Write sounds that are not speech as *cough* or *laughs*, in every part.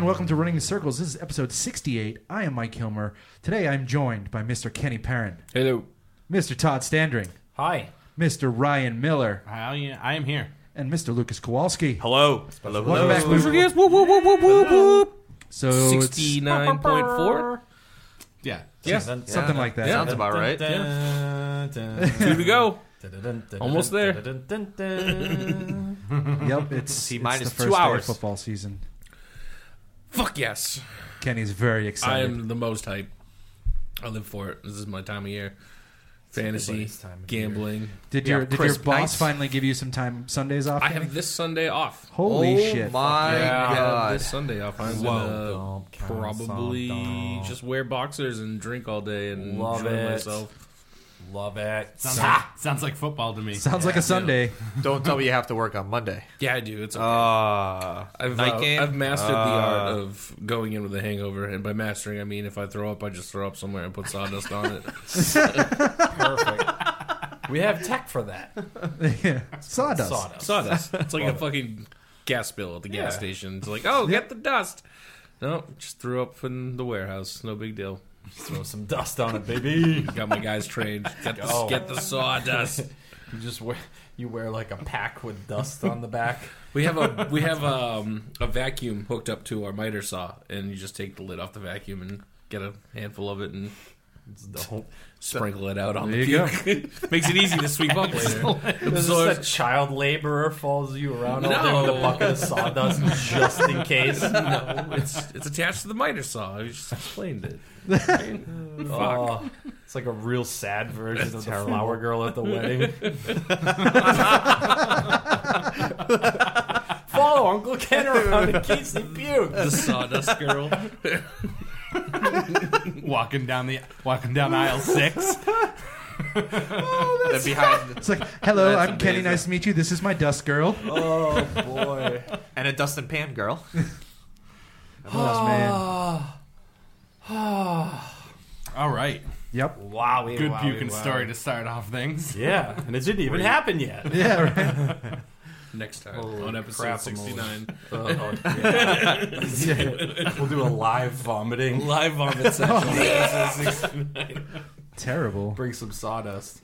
everybody, and welcome to Running in Circles. This is episode 68. I am Mike Hilmer. Today, I'm joined by Mr. Kenny Parent, Hello. Mr. Todd Standring, Hi. Mr. Ryan Miller, I, I am here. and Mr. Lucas Kowalski. Hello. Hello. Welcome back. Special guest. Whoop, whoop, whoop, whoop, whoop, whoop. So, it's 69.4. Yeah. Yeah. something like that. Sounds about right. Two to go. Almost there. Yep, it's, T it's minus the two first day of hours. football season. Fuck yes. Kenny's very excited. I excited. am the most hype. I live for it. This is my time of year. Fantasy, everybody's time of gambling. Did your have did your crisp boss nights. finally give you some time Sundays off? I Kenny? have this Sunday off. Holy oh shit! my yeah, I have god. this Sunday off. I'm gonna Don't count probably some, don't. just wear boxers and drink all day and Love enjoy it. myself. Love it. Sounds like, sounds like football to me. Sounds like a Sunday. *laughs* Don't tell me you have to work on Monday. Yeah, I do. It's okay. Uh, I've, night uh, game? I've mastered the Uh, art of going in with a hangover, and by mastering, I mean if I throw up, I just throw up somewhere and put sawdust on it. *laughs* Perfect. we have tech for that. yeah. *laughs* Sawdust. Sawdust. Sawdust. It's like a fucking gas spill at the gas Yeah. station. It's like, oh, get the dust. No, just threw up in the warehouse. No big deal. Throw some dust on it, baby. Got my guys trained. Get the, Go. get the sawdust. *laughs* You just wear you wear like a pack with dust on the back. We have a we have um, a vacuum hooked up to our miter saw, and you just take the lid off the vacuum and get a handful of it and It's dope. sprinkle it out on There the you puke. *laughs* Makes it easy to sweep up later. *laughs* This is a child laborer follows you around all day No. with a bucket of sawdust *laughs* just in case. no, it's it's attached to the miter saw. I just explained it. Oh, it's like a real sad version of the flower girl at the wedding. Follow Uncle Ken around in case he pukes. The sawdust girl. *laughs* walking down the walking down aisle six. *laughs* Oh, then behind *laughs* It's like, hello, That's I'm Kenny. Nice to meet you. This is my dust girl. Oh boy. and a dust and pan girl. oh man. *sighs* All right, Yep. Wow. good puking story to start off things. Yeah, and it didn't even happen yet. Yeah. Right. Next time Holy on episode crap, I'm sixty nine. *laughs* Oh, *laughs* yeah. We'll do a live vomiting. Live vomit session. *laughs* episode 69. Terrible. Bring some sawdust.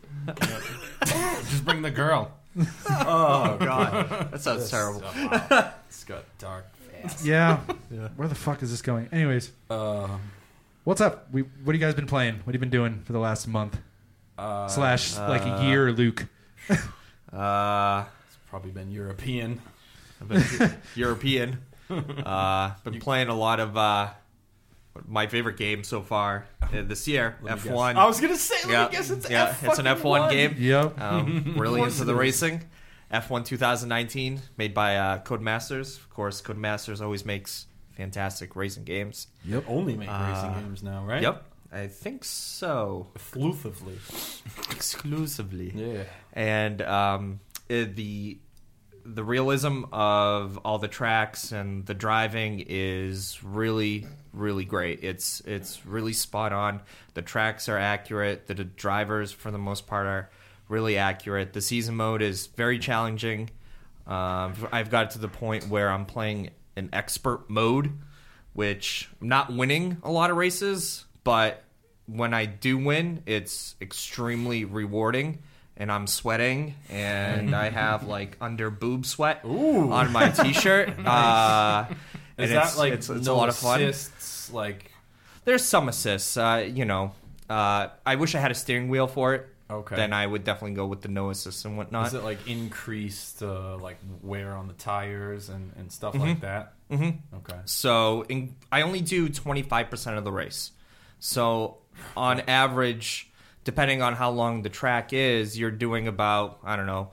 Just bring the girl. Oh god. That sounds terrible. It's got dark fast. Yeah. Where the fuck is this going? Anyways, Uh, what's up? We what have you guys been playing? What have you been doing for the last month uh, slash like a uh, year, Luke? Uh, It's probably been European. *laughs* I've been *laughs* European. *laughs* Uh, been playing a lot of uh, my favorite game so far uh, this year. F1. guess. I was gonna say, let yeah, me guess it's yeah, F it's an F1 game. Yep. Um, really into the racing. F1 2019, made by uh, Codemasters. Of course, Codemasters always makes fantastic racing games. Yep. Only make Uh, racing games now, right? Yep, I think so. Exclusively. Exclusively. Yeah. and um, it- the the realism of all the tracks and the driving is really really great. It's it's really spot on. The tracks are accurate. The, drivers for the most part are really accurate. The season mode is very challenging. Um, I've got to the point where I'm playing an expert mode, which I'm not winning a lot of races, but when I do win, it's extremely rewarding. And I'm sweating, and I have *laughs* like under boob sweat Ooh. on my t-shirt. *laughs* uh, and Is it's, that like it's, it's no a lot of fun? assists? Like There's some assists. Uh, you know, uh, I wish I had a steering wheel for it. okay. Then I would definitely go with the no assists and whatnot. Is it like increased uh, like wear on the tires and, and stuff Mm-hmm. like that? hmm Okay. So in, I only do 25% of the race. So on average, depending on how long the track is, you're doing about, I don't know,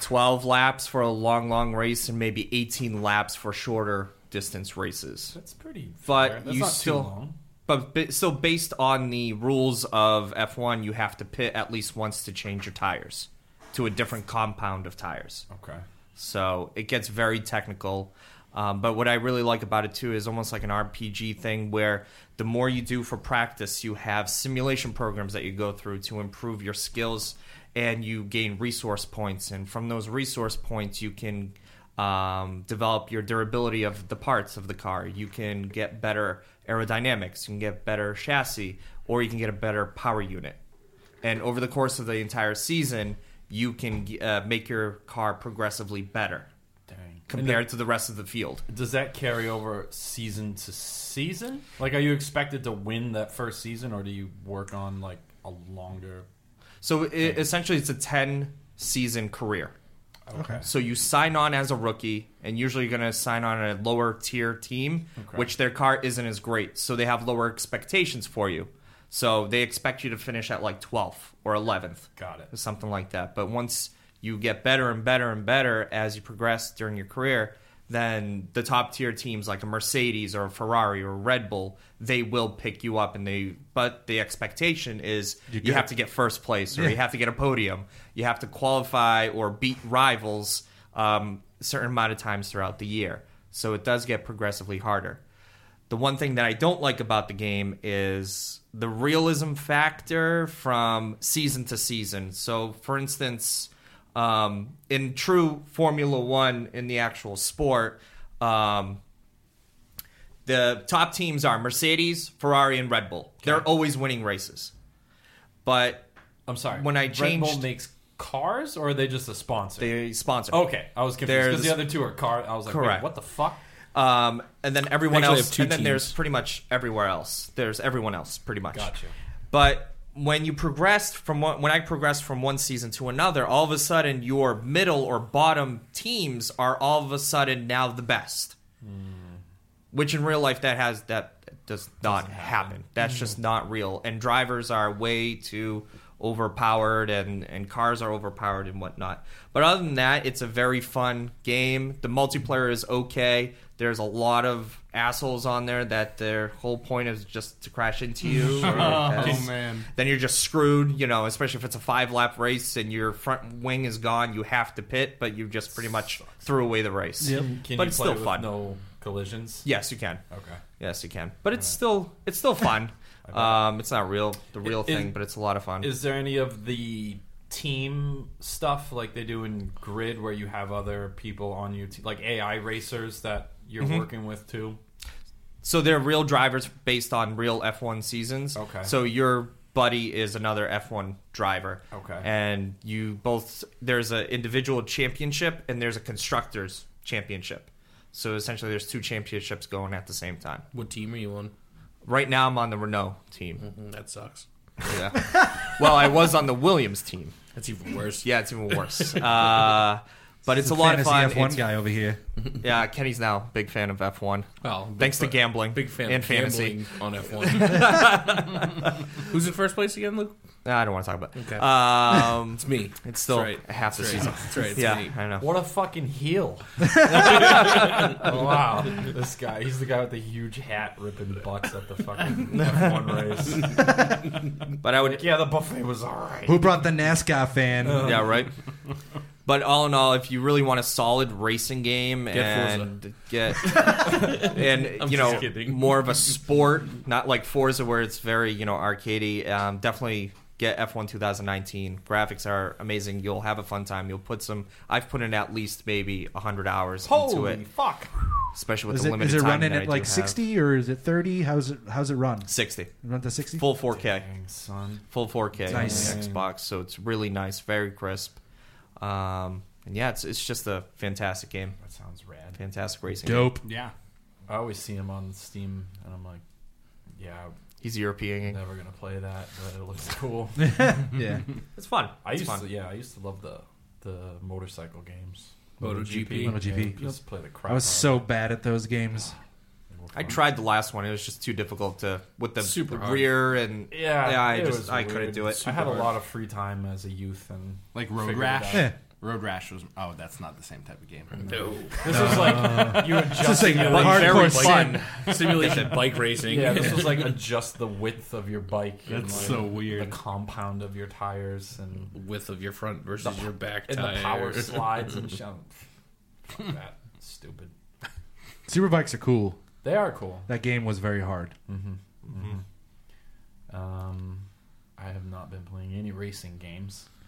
12 laps for a long, long race and maybe 18 laps for shorter distance races. That's pretty. But fair. That's you not still- too long. But so based on the rules of F1, you have to pit at least once to change your tires to a different compound of tires. Okay. So it gets very technical. Um, but what I really like about it too is almost like an RPG thing where the more you do for practice, you have simulation programs that you go through to improve your skills and you gain resource points. And from those resource points, you can um, develop your durability of the parts of the car. You can get better aerodynamics. You can get better chassis, or you can get a better power unit. And over the course of the entire season, you can uh, make your car progressively better. Compared to the rest of the field. Does that carry over season to season? Like, are you expected to win that first season, or do you work on like a longer? So i essentially, it's a 10 season career. Okay. So you sign on as a rookie, and usually you're going to sign on a lower tier team, Okay. which their car isn't as great. So they have lower expectations for you. So they expect you to finish at like 12th or 11th, Got it. something like that. But once you get better and better and better as you progress during your career, then the top tier teams like a Mercedes or a Ferrari or a Red Bull, they will pick you up and they but the expectation is You you, have to get first place or Yeah. you have to get a podium. You have to qualify or beat rivals um, a certain amount of times throughout the year. So it does get progressively harder. The one thing that I don't like about the game is the realism factor from season to season. So, for instance, um, in true Formula One, in the actual sport, um, the top teams are Mercedes, Ferrari, and Red Bull. They're always winning races. But I'm sorry. When I changed, Red Bull makes cars, or are they just a sponsor? they sponsor. okay, I was confused because the other two are car. I was like, Correct. What the fuck? Um, and then everyone Actually, else, two and then teams. there's pretty much everywhere else. There's everyone else, pretty much. Gotcha. But when you progressed from one, when I progressed from one season to another, all of a sudden your middle or bottom teams are all of a sudden now the best. Mm. Which in real life that has that does not happen. That's just mm. not real. And drivers are way too overpowered and, and cars are overpowered and whatnot. But other than that, it's a very fun game. The multiplayer is okay. There's a lot of assholes on there that their whole point is just to crash into you. *laughs* Oh has- man. then you're just screwed, you know, especially if it's a five lap race and your front wing is gone, you have to pit, but you just pretty much threw away the race. Can But you it's play still with fun. No collisions. Yes, you can. Okay. Yes, you can. But it's still it's still fun. *laughs* um, it's not real the real Is- thing, but it's a lot of fun. Is there any of the team stuff like they do in Grid, where you have other people on your team, like AI racers that you're Mm-hmm. working with too? So they're real drivers based on real F1 seasons. Okay. So your buddy is another F1 driver. Okay. And you both there's an individual championship and there's a constructors championship. So essentially there's two championships going at the same time. What team are you on? Right now I'm on the Renault team. Mm, That sucks. Yeah. *laughs* well, I was on the Williams team. That's even worse. Yeah, it's even worse. *laughs* Uh, but it's a lot of Fantasy fun. F1 It's- guy over here. *laughs* Yeah, Kenny's now a big fan of F1. Well, big Thanks to fa- gambling Big fan and of fantasy. gambling on *laughs* F1. Who's in first place again, Luke? Nah, I don't want to talk about. it. Okay. Um, It's me. it's still That's right. half the That's right. season. That's right. It's yeah, me. I know. What a fucking heel! *laughs* wow, this guy. He's the guy with the huge hat ripping bucks at the fucking F1 race. But I would, Like, yeah, the buffet was alright. Who brought the NASCAR fan? yeah, right. But all in all, if you really want a solid racing game Get and get *laughs* and I'm you know kidding. more of a sport, not like Forza where it's very you know arcadey, um, definitely get F1 2019. Graphics are amazing. You'll have a fun time. You'll put some. I've put in at least maybe hundred hours into Holy it, fuck! especially with Is the it, limited is it time running that I at do like have. 60 or is it 30? How's it how's it run? 60 Run to 60? full 4K. Dang, son. full 4K Nice. on the Xbox, so it's really nice, very crisp. Um, and yeah, it's it's just a fantastic game, That sounds rad. fantastic racing. Dope. Yeah. I always see him on Steam, and I'm like, yeah, He's European. Never gonna play that, but it looks *laughs* cool. *laughs* Yeah. It's fun. I It's used fun. to, yeah, I used to love the the motorcycle games. MotoGP. MotoGP. Yeah, just play the crap. I was out so bad at those games. They were I tried the last one. It was just too difficult to with the, Super the hard. rear and Yeah, yeah. I it just was I couldn't weird. do it. I had a hard. lot of free time as a youth, and Like Road Figured it Rash. out. Yeah. Road Rash was. Oh, that's not the same type of game. No. this was like you adjust. This is like the- But hardcore very sin. fun. *laughs* Simulation bike racing. Yeah, this was like *laughs* adjust the width of your bike. and, That's like, so weird. The compound of your tires and Width of your front versus your back and tire. the power *laughs* slides and shit. Fuck that stupid. Superbikes are cool. They are cool. That game was very hard. Um, I have not been playing any racing games. *laughs*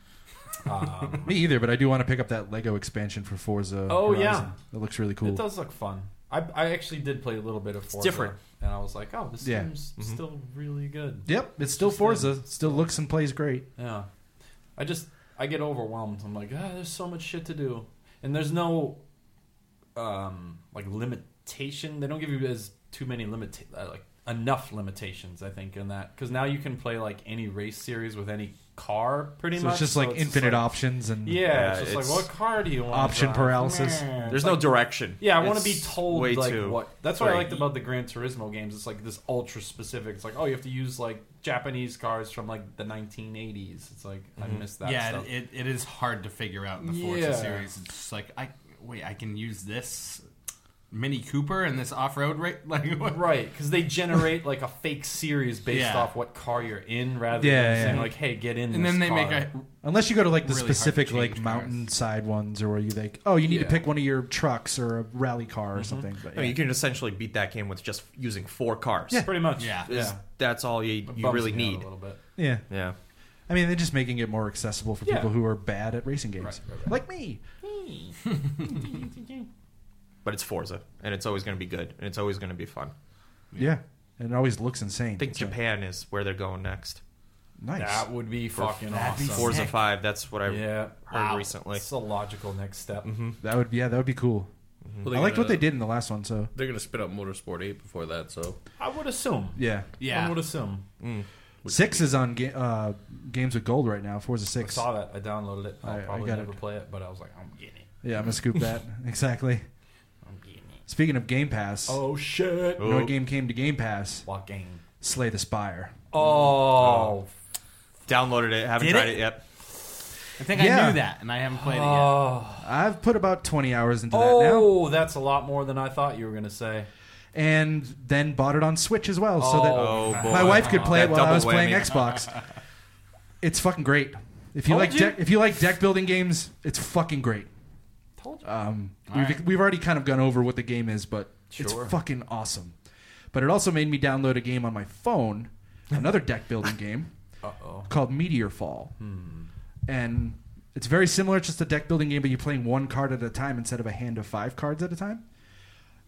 Um, Me either, but I do want to pick up that Lego expansion for Forza. Oh, Horizon. yeah. It looks really cool. It does look fun. I, I actually did play a little bit of Forza. different. And I was like, oh, this Yeah. seems still really good. Yep, it's still Just, uh, Forza. It still looks and plays great. Yeah. I just, I get overwhelmed. I'm like, ah, there's so much shit to do. And there's no, um, like, limitation. They don't give you as too many limit, uh, like, enough limitations, I think, in that. Because now you can play, like, any race series with any car, pretty much. So much. it's just So like infinite like- options and Yeah, Yeah, it's just it's like, what car do you want? option drive? paralysis. Meh. There's It's no like- direction. Yeah, I want to be told way like too- what. That's what I Right. liked about the Gran Turismo games. It's like this ultra specific. It's like, oh, you have to use like Japanese cars from like the 1980s. It's like I Mhm. missed that yeah, stuff. it, it is hard to figure out in the Forza Yeah. series. It's just like I wait, I can use this Mini Cooper and this off road rate. *laughs* Like what? Right, because they generate like a fake series based Yeah. off what car you're in, rather Yeah, than yeah. saying like, "Hey, get in." And this then they car. make a Unless you go to like the Really hard to specific change like cars. mountainside ones, or where you like, oh, you need to Yeah. pick one of your trucks or a rally car Mm-hmm. or something. But I mean, you can essentially beat that game with just using four cars. Yeah. pretty much. Yeah. Is- yeah. That's all you, you bums really me out need. a little bit. yeah, Yeah. I mean, they're just making it more accessible for Yeah. people who are bad at racing games, Right, right, right. like me. *laughs* *laughs* But it's Forza, and it's always going to be good, and it's always going to be fun. Yeah, and it always looks insane. I think It's, Japan is where they're going next. nice. That would be fucking that'd be awesome. Forza Sick. 5, that's what I yeah, heard recently. It's a logical next step. hmm That would yeah, that would be cool. Well, I they're liked what gonna- they did in the last one. So They're gonna spit out Motorsport Eight before that, so I would assume. yeah, yeah. I yeah. would assume. Mm. six is on ga- uh, games with gold right now. Forza I six. saw that. I downloaded it. I'll I- I probably got never it. play it, but I was like, I'm getting it. Yeah, I'm gonna scoop that *laughs* exactly. I'm getting it. Speaking of Game Pass, Oh shit! you know what oh. game came to Game Pass? What game? Slay the Spire. Oh, oh. Downloaded it, haven't Did tried it? it, yet. I think Yeah. I knew that, and I haven't played it yet. oh, I've put about 20 hours into that now, oh, that's a lot more than I thought you were gonna say. and then bought it on Switch as well, so that Oh, oh boy. my wife could play it while I double was playing whammy. Xbox. It's fucking great. If you Told like you. deck, if you like deck building games, it's fucking great. Told you. Um, we've, right. we've already kind of gone over what the game is, but Sure. it's fucking awesome. But it also made me download a game on my phone, another deck building game *laughs* Uh oh. called Meteor Fall, Hmm. and it's very similar. It's just a deck building game, but you're playing one card at a time instead of a hand of five cards at a time.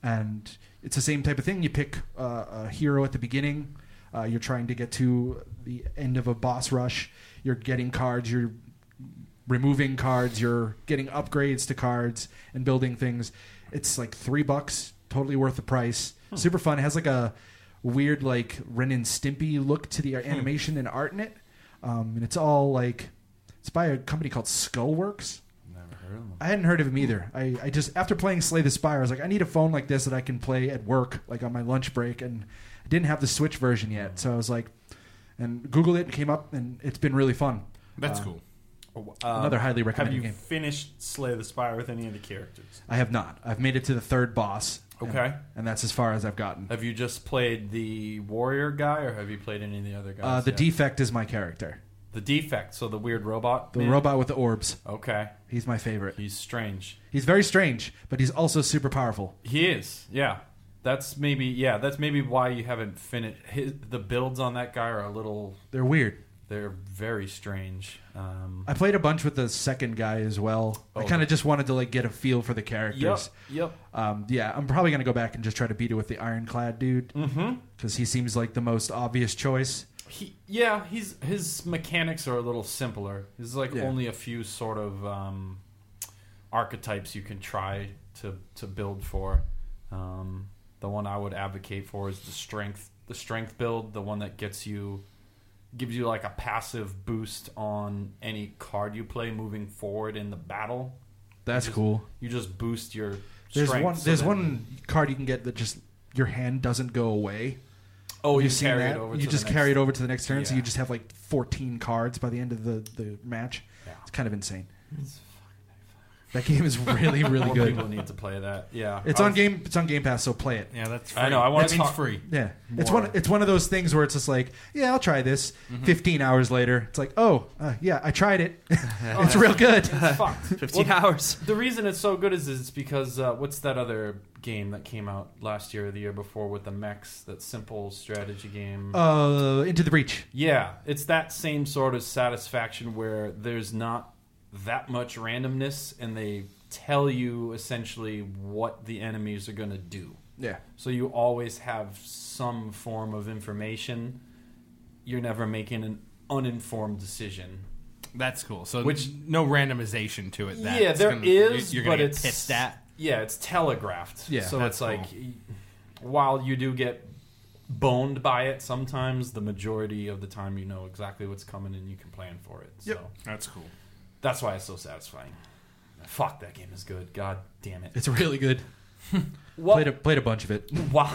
And it's the same type of thing. You pick uh, a hero at the beginning. Uh, you're trying to get to the end of a boss rush. You're getting cards. You're removing cards. You're getting upgrades to cards and building things. It's like three bucks. Totally worth the price. Super fun. It has like a weird like Ren and Stimpy look to the animation and art in it. Um, and it's all like it's by a company called Skullworks. Never heard of them. I hadn't heard of him either. I, I just after playing Slay the Spire, I was like, I need a phone like this that I can play at work, like on my lunch break, and I didn't have the Switch version yet, so I was like, and Googled it and came up, and it's been really fun. That's Uh, cool. Another highly recommended Have you game. finished Slay the Spire with any of the characters? I have not. I've made it to the third boss. and- Okay. and, that's as far as I've gotten. Have you just played the warrior guy, or have you played any of the other guys? Uh, the yet? defect is my character, the defect. So the weird robot. the man? robot with the orbs. Okay. He's my favorite. He's strange. He's very strange, but he's also super powerful. He is. Yeah. That's maybe. Yeah. That's maybe why you haven't finished. His, the builds on that guy are a little. They're weird. They're very strange. Um, I played a bunch with the second guy as well. I Oh, kind of just wanted to like get a feel for the characters. yep. Yep. Um, yeah, I'm probably gonna go back and just try to beat it with the ironclad dude Mm-hmm. because he seems like the most obvious choice. He, yeah, he's his mechanics are a little simpler. There's like Yeah. only a few sort of um, archetypes you can try to to build for. Um, the one I would advocate for is the strength the strength build, the one that gets you gives you like a passive boost on any card you play moving forward in the battle. That's Just- cool. You just boost your There's strength one. so There's that- one card you can get that just your hand doesn't go away. Oh, Have you seen carry that? it over. You to the just next- carry it over to the next turn, so you just have like 14 cards by the end of the the match. Yeah. It's kind of insane. It's- That game is really really More good. people need to play that. Yeah, It's I on game. It's on Game Pass, so play it. Yeah, that's. I Free. know, I wanna talk- free. Yeah, it's one. It's one of those things where it's just like, yeah, I'll try this. Mm-hmm. Fifteen hours later, it's like, oh, uh, yeah, I tried it. *laughs* it's real good. *laughs* It's fucked. *laughs* 15 Well, hours. The reason it's so good is, is it's because uh, what's that other game that came out last year or the year before with the mechs? That simple strategy game. Uh, Into the Breach. yeah, it's that same sort of satisfaction where there's not that much randomness, and they tell you essentially what the enemies are going to do. Yeah. So you always have some form of information. You're never making an uninformed decision. That's cool. So Which- no randomization to it. That's yeah, there gonna, is, You're but gonna get it's pissed at. Yeah, it's telegraphed. Yeah, so that's it's like while you do get boned by it, sometimes the majority of the time you know exactly what's coming and you can plan for it. So Yep. That's cool. That's why it's so satisfying. Fuck, that game is good. God damn it. It's really good. *laughs* Well, Played a, played a bunch of it. while,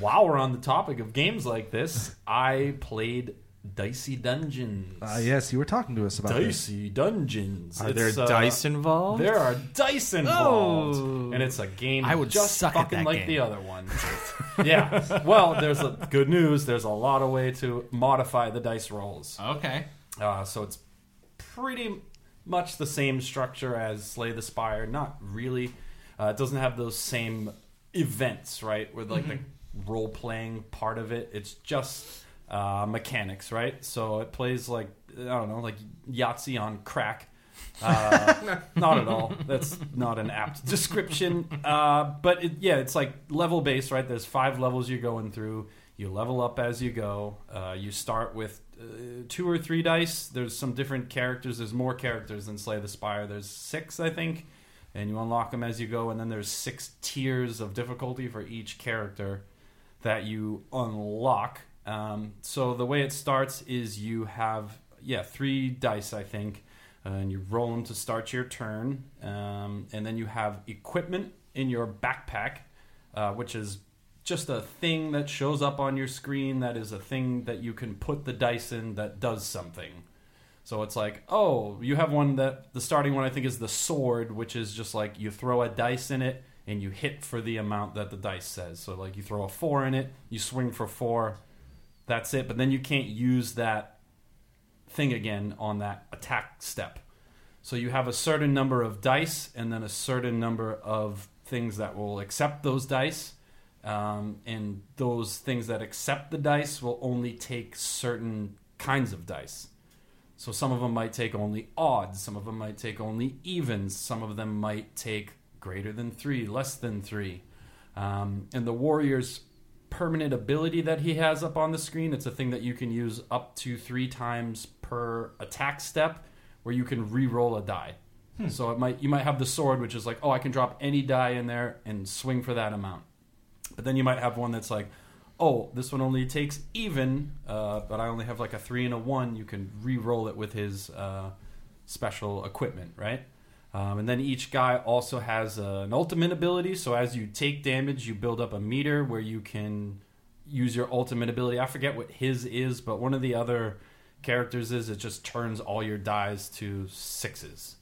while we're on the topic of games like this, I played Dicey Dungeons. Uh, yes, you were talking to us about this. Dicey Dungeons. Are there uh, dice involved? There are dice involved, Oh. and it's a game. I would just suck at fucking that like game. the other one. *laughs* yeah. Well, there's a good news. There's a lot of way to modify the dice rolls. Okay. Uh, so it's pretty much the same structure as Slay the Spire. Not really. Uh, it doesn't have those same events, right? With like the role playing part of it. It's just uh, mechanics, right? So it plays like I don't know, like Yahtzee on crack. Uh, *laughs* not at all. That's not an apt description. Uh, but it, yeah, it's like level based, right? There's five levels you're going through. You level up as you go. Uh, you start with uh, two or three dice. There's some different characters. There's more characters than Slay the Spire. There's six, I think, and you unlock them as you go. And then there's six tiers of difficulty for each character that you unlock. Um, so the way it starts is you have yeah three dice, I think, uh, and you roll them to start your turn, um, and then you have equipment in your backpack, uh, which is just a thing that shows up on your screen. That is a thing that you can put the dice in that does something. So it's like, oh, you have one that the starting one I think is the sword, which is just like you throw a dice in it and you hit for the amount that the dice says. So like you throw a four in it, you swing for four, that's it. But then you can't use that thing again on that attack step. So you have a certain number of dice and then a certain number of things that will accept those dice. Um, and those things that accept the dice will only take certain kinds of dice. So some of them might take only odds, some of them might take only evens, some of them might take greater than three, less than three. Um, and the warrior's permanent ability that he has up on the screen, it's a thing that you can use up to three times per attack step, where you can re-roll a die. So it might you might have the sword, which is like, oh, I can drop any die in there and swing for that amount. But then you might have one that's like, oh, this one only takes even, uh, but I only have like a three and a one. You can re-roll it with his uh, special equipment, right? Um, and then each guy also has uh, an ultimate ability. So as you take damage, you build up a meter where you can use your ultimate ability. I forget what his is, but one of the other characters is it just turns all your dies to sixes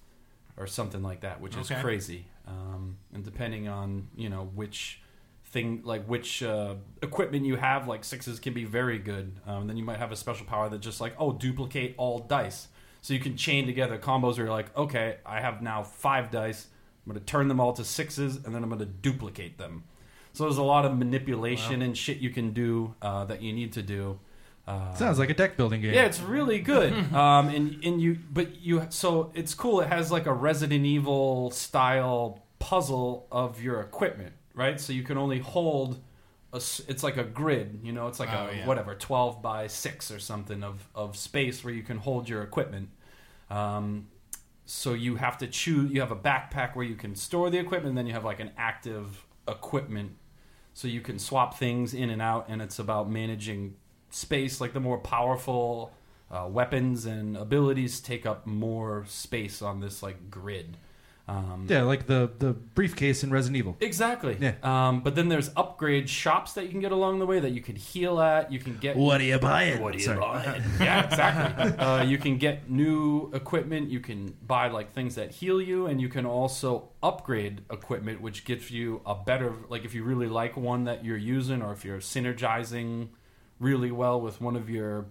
or something like that, which is crazy. Um, and depending on you know which thing, like which uh, equipment you have, like sixes can be very good. Um, then you might have a special power that just like oh duplicate all dice, so you can chain together combos where you're like okay, I have now five dice. I'm going to turn them all to sixes, and then I'm going to duplicate them. So there's a lot of manipulation and shit you can do uh, that you need to do. Uh, Sounds like a deck building game. yeah, it's really good. *laughs* um, and and you, but you, so it's cool. It has like a Resident Evil style puzzle of your equipment, right? So you can only hold. A, it's like a grid, you know. It's like Oh, a yeah. whatever twelve by six or something of of space where you can hold your equipment. Um, so you have to choose. You have a backpack where you can store the equipment, and then you have like an active equipment, so you can swap things in and out. And it's about managing space. Like the more powerful uh, weapons and abilities take up more space on this like grid. Um, Yeah, like the the briefcase in Resident Evil. Exactly. Yeah. Um, but then there's upgrade shops that you can get along the way that you can heal at. You can get What are you buying? what are you Sorry. buying? *laughs* yeah, exactly. uh, you can get new equipment. You can buy like things that heal you, and you can also upgrade equipment, which gives you a better. Like if you really like one that you're using, or if you're synergizing really well with one of your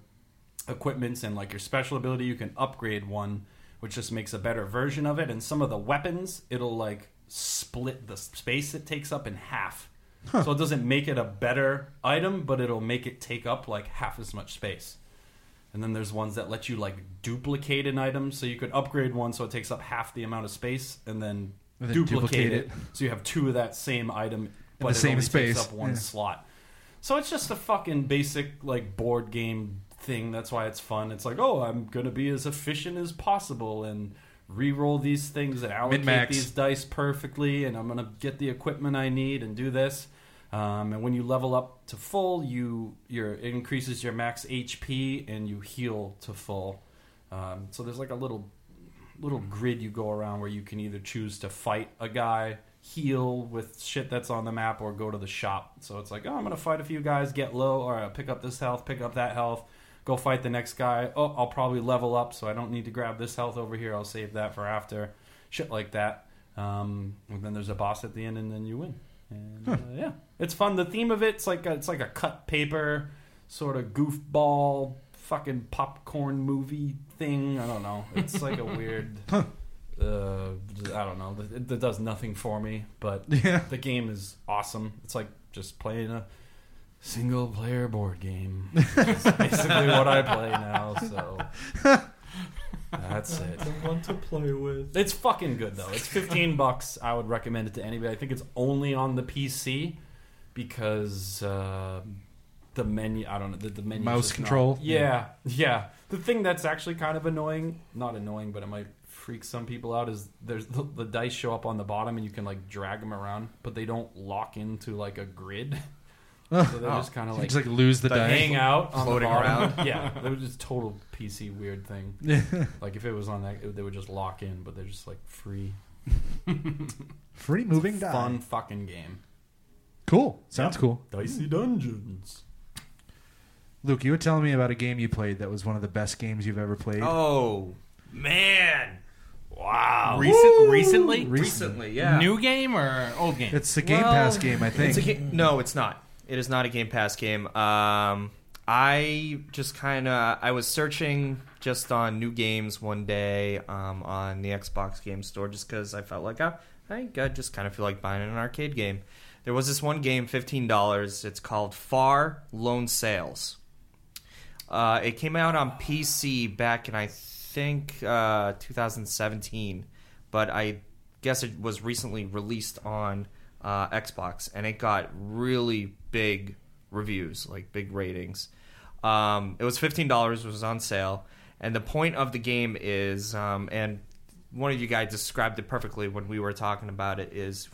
equipments and like your special ability, you can upgrade one, which just makes a better version of it. And some of the weapons, it'll like split the space it takes up in half. So it doesn't make it a better item, but it'll make it take up like half as much space. And then there's ones that let you like duplicate an item, so you could upgrade one so it takes up half the amount of space, and then, And then duplicate, duplicate it, it. so you have two of that same item, but the it same only space. takes up one Yeah. slot. So it's just a fucking basic like board game thing. That's why it's fun. It's like, oh, I'm gonna be as efficient as possible and re-roll these things and allocate Min-max. these dice perfectly, and I'm gonna get the equipment I need and do this. Um, and when you level up to full, you your it increases your max HP and you heal to full. Um, so there's like a little little grid you go around where you can either choose to fight a guy, heal with shit that's on the map, or go to the shop. So it's like, oh, I'm gonna fight a few guys, get low, or pick up this health, pick up that health, go fight the next guy. Oh, I'll probably level up, so I don't need to grab this health over here. I'll save that for after. Shit like that. Um, and then there's a boss at the end, and then you win. And uh, yeah, it's fun. The theme of it, it's like a, it's like a cut paper sort of goofball fucking popcorn movie thing. I don't know. It's like a weird. *laughs* Uh, I don't know. It, it does nothing for me, but *laughs* Yeah. the game is awesome. It's like just playing a single player board game. *laughs* It's basically what I play now. So that's it. one to play with. It's fucking good though. It's 15 bucks. I would recommend it to anybody. I think it's only on the PC because uh, the menu. I don't know. The, the menu Mouse just not- control? yeah, yeah. The thing that's actually kind of annoying, not annoying, but it might freak some people out is there's the, the dice show up on the bottom and you can like drag them around, but they don't lock into like a grid. *laughs* *laughs* So they're Oh. just kind of like just like lose the, The die. hang out on Floating the bottom. around. *laughs* yeah, *laughs* they were just total PC weird thing. Like if it was on that, it, they would just lock in, but they're just like free, Free moving die. fun fucking game. Cool. Sounds cool. Dicey Dungeons. Luke, you were telling me about a game you played that was one of the best games you've ever played. Oh man! Wow. Recent, recently, Recently, yeah. new game or old game? It's a Game Well, Pass game, I think. It's a ga- no, it's not. It is not a Game Pass game. Um, I just kind of I was searching just on new games one day um, on the Xbox Game Store just because I felt like I, I I just kind of feel like buying an arcade game. There was this one game, fifteen dollars. It's called Far Lone Sails. Uh, it came out on PC back in I think uh, 2017, but I guess it was recently released on uh, Xbox, and it got really big reviews, like big ratings. Um, it was fifteen dollars. Was on sale, and the point of the game is, um, and one of you guys described it perfectly when we were talking about it. Is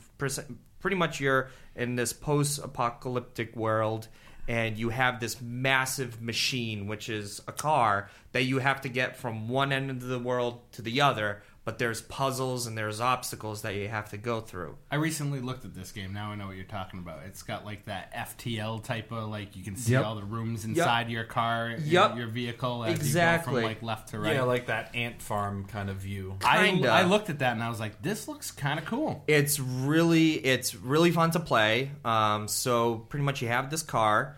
pretty much you're in this post-apocalyptic world and you have this massive machine which is a car that you have to get from one end of the world to the other but there's puzzles and there's obstacles that you have to go through I recently looked at this game. Now I know what you're talking about. It's got like that FTL type of like you can see Yep. all the rooms inside your car, your- Yep. your vehicle as you go Exactly. from like left to right. Yeah, like that ant farm kind of view. I, Kinda. I looked at that and I was like, this looks kind of cool. it's really it's really fun to play um, so pretty much you have this car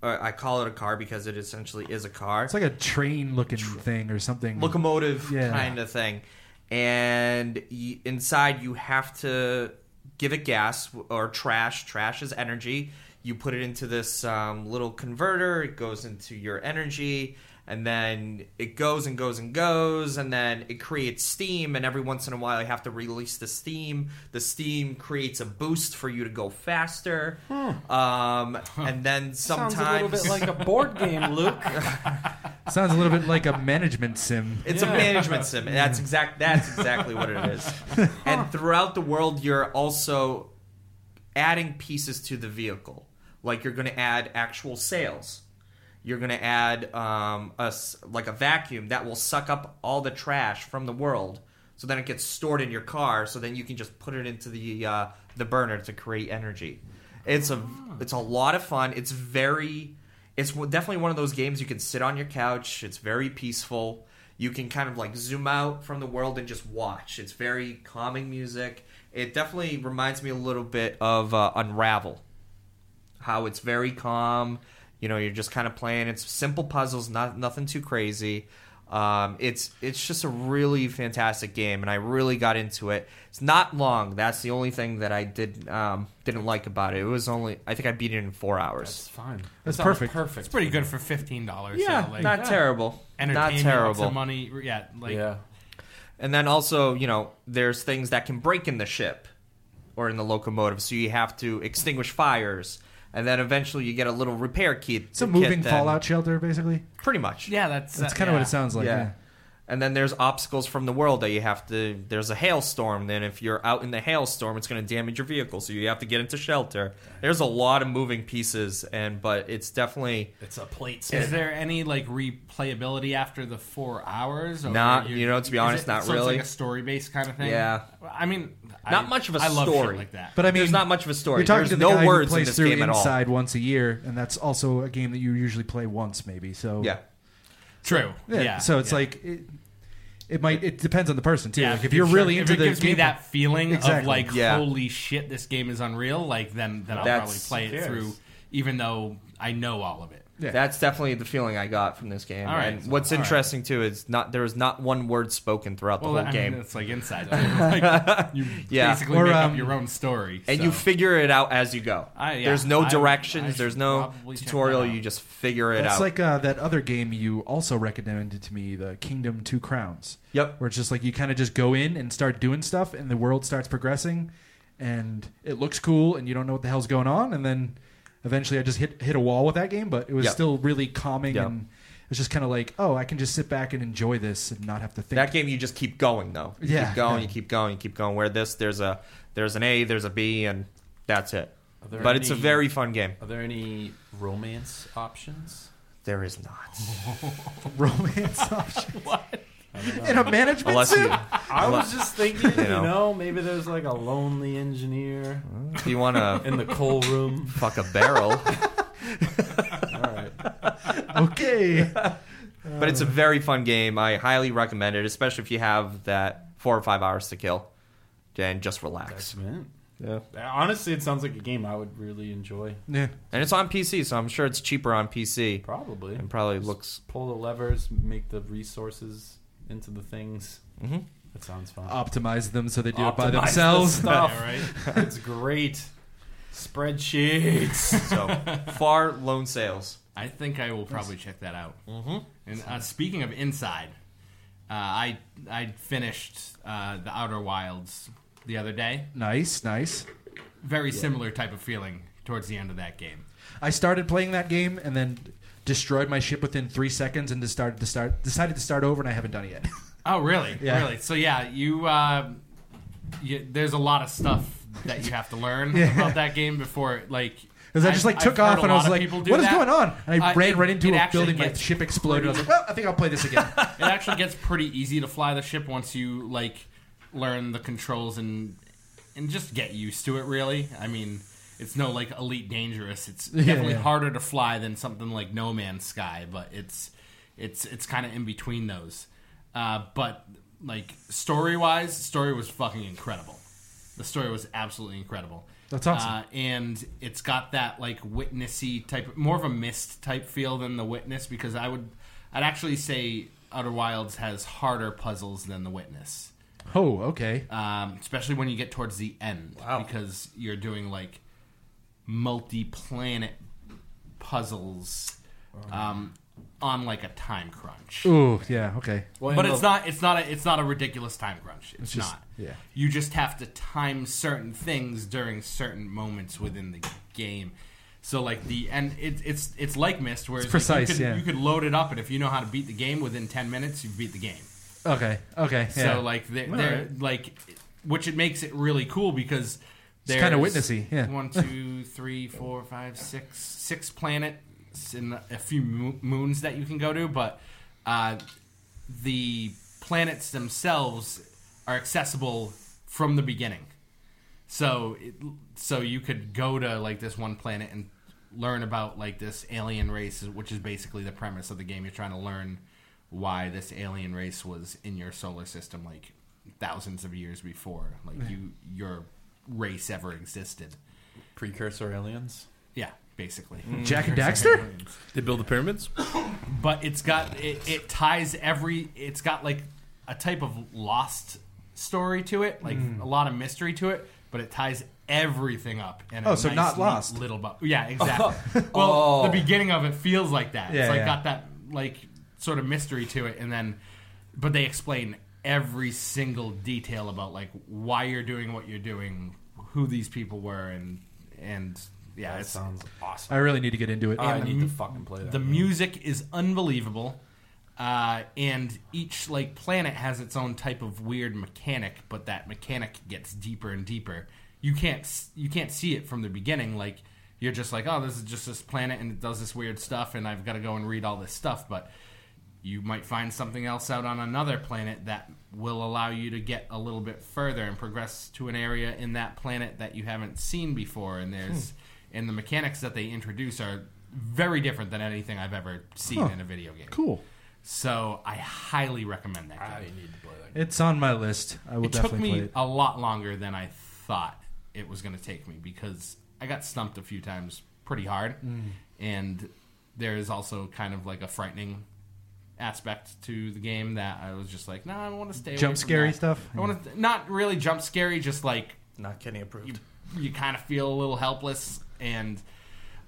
uh, i call it a car because it essentially is a car It's like a train looking thing or something. locomotive Yeah. kind of thing. And inside, you have to give it gas or trash. Trash is energy. You put it into this um, little converter. It goes into your energy, and then it goes and goes and goes, and then it creates steam. And every once in a while, you have to release the steam. The steam creates a boost for you to go faster. Um, and then sometimes Sounds a little bit like a board *laughs* game, Luke. *laughs* Sounds a little bit like a management sim. It's a management sim. That's exact. That's exactly what it is. *laughs* And throughout the world, you're also adding pieces to the vehicle. Like you're going to add actual sails. You're going to add um, a like a vacuum that will suck up all the trash from the world. So then it gets stored in your car. So then you can just put it into the uh, the burner to create energy. It's a it's a lot of fun. It's very it's definitely one of those games you can sit on your couch. It's very peaceful. You can kind of like zoom out from the world and just watch. It's very calming music. It definitely reminds me a little bit of uh, Unravel. How it's very calm. You know, you're just kind of playing. It's simple puzzles, not nothing too crazy. Um, it's it's just a really fantastic game, and I really got into it. It's not long. That's the only thing that I did um, didn't like about it. It was only I think I beat it in four hours. That's hours. fine. That's That sounds perfect. Perfect. It's pretty good for fifteen dollars. Yeah, so, like, not terrible. Not entertainment, lots terrible. money. Yeah, like yeah. And then also, you know, there's things that can break in the ship or in the locomotive, so you have to extinguish fires, and then eventually you get a little repair kit. It's a kit moving then- fallout shelter, basically. pretty much. yeah, that's That's uh, kind of yeah. what it sounds like. yeah. Yeah. And then there's obstacles from the world that you have to. There's a hailstorm. Then if you're out in the hailstorm, it's going to damage your vehicle, so you have to get into shelter. There's a lot of moving pieces, and but it's definitely It's a plate. Is there any like replayability after the four hours? Or Not- you know, to be honest, it- not so really. It's like a story based kind of thing. Yeah. I mean, Not I- much of a I love shit story. like that. But I mean, there's not much of a story. You're talking There's to the no guy words who in plays this through game at all. Once a year, and that's also a game that you usually play once, maybe. So Yeah. True. yeah. Yeah. so it's yeah. like it, it might. It depends on the person too. Yeah, like if you're sure. really if into it the gives game, me that feeling of like, Yeah. holy shit, this game is unreal. Like then, then I'll That's- probably play it through, even though I know all of it. Yeah. That's definitely the feeling I got from this game. All right. And what's All right. interesting too is not there was not one word spoken throughout Well, the I whole mean, game, it's like inside. *laughs* like, you *laughs* Yeah. basically Or, make um, up your own story, and so. you figure it out as you go. I- yeah, there's no I- directions. I there's no tutorial. You just figure it That's out. It's like uh, that other game you also recommended to me, the Kingdom Two Crowns. yep. where it's just like you kind of just go in and start doing stuff and the world starts progressing and it looks cool and you don't know what the hell's going on and then eventually I just hit hit a wall with that game but it was Yep. still really calming Yep. and it's just kind of like oh I can just sit back and enjoy this and not have to think That game, you just keep going though. You Yeah, keep going. yeah. You keep going. You keep going. Where this, there's a there's an A, there's a B, and that's it. Are there But it's a very fun game. Are there any romance options? There is not. *laughs* romance option *laughs* in a management Unless suit you, I was just thinking, you You know. know, maybe there's like a lonely engineer if you want to in the coal room. fuck a barrel. *laughs* All right. okay But it's a very fun game. I highly recommend it, especially if you have that four or five hours to kill. And just relax. Excellent. Yeah. Honestly, it sounds like a game I would really enjoy. yeah And it's on PC, so I'm sure it's cheaper on PC. Probably. And probably looks. Pull the levers, make the resources into the things. hmm That sounds fun. optimize them so they do it by Optimize the themselves stuff. Yeah, *laughs* right. it's great. Spreadsheets. *laughs* So far, Lone Sails. I think I will probably check that out. Mm-hmm. And uh, speaking of inside, uh, I I finished uh, the Outer Wilds the other day. nice nice Very similar type of feeling towards the end of that game. I started playing that game and then destroyed my ship within three seconds and just started to start decided to start over and I haven't done it yet. *laughs* Oh, really? Yeah. Really? So yeah, you, uh, you there's a lot of stuff that you have to learn *laughs* Yeah. about that game before, like. Because I just like I've took off and I was like, "What is that. going on?" And I Uh, ran it- right into a building. My ship exploded. I was like, "Well, I think I'll play this again." *laughs* it actually gets pretty easy to fly the ship once you like learn the controls and and just get used to it. Really, I mean, it's no like elite dangerous. It's *laughs* Yeah, definitely yeah. harder to fly than something like No Man's Sky, but it's it's it's kind of in between those. Uh, but like story wise, story was fucking incredible. The story was absolutely incredible. That's awesome. Uh, and it's got that like witnessy type, more of a Myst type feel than the witness because I would, I'd actually say Outer Wilds has harder puzzles than the witness, oh, okay. um, especially when you get towards the end Wow. because you're doing like multi-planet puzzles um, on like a time crunch. Ooh, yeah, okay. Well, But it's the- not. It's not. A, it's not a ridiculous time crunch. It's, It's just- not. yeah. You just have to time certain things during certain moments within the game. So like the and it, it's it's like Myst, where It's like, precise, You could, yeah. you could load it up, and if you know how to beat the game within ten minutes, you beat the game. Okay, okay. Yeah. So like they're, they're like, which it makes it really cool because It's kinda witnessy, yeah. One, two, three, four, five, six, six planets and a few moons that you can go to, but uh, the planets themselves are accessible from the beginning. So, it, so you could go to like this one planet and learn about like this alien race, which is basically the premise of the game. You're trying to learn why this alien race was in your solar system like thousands of years before like you your race ever existed. precursor aliens. Yeah, basically. Jak and Daxter? *laughs* They build the pyramids. but it's got it, it ties every it's got like a type of lost story to it like Mm. a lot of mystery to it but it ties everything up in a Oh, so nice, not neat Lost. little bu- yeah exactly *laughs* well the beginning of it feels like that Yeah, it's like yeah. got that like sort of mystery to it and then but they explain every single detail about like why you're doing what you're doing who these people were and and yeah That it's sounds awesome. I really need to get into it. I and the need to fucking play that. the game. music is unbelievable, uh, and each like planet has its own type of weird mechanic, but that mechanic gets deeper and deeper. You can't you can't see it from the beginning. Like you're just like, oh, this is just this planet and it does this weird stuff, and I've got to go and read all this stuff. But you might find something else out on another planet that will allow you to get a little bit further and progress to an area in that planet that you haven't seen before. And there's and the mechanics that they introduce are very different than anything I've ever seen Huh. in a video game. Cool. So I highly recommend that I game. need to play that. Game. It's on my list. I will It took definitely play me it. a lot longer than I thought it was going to take me because I got stumped a few times pretty hard, Mm. and there is also kind of like a frightening aspect to the game that I was just like, no, I want to stay. away Jump from scary that." stuff? I want to not really jump scary, just like Not Kenny approved. you, you kind of feel a little helpless and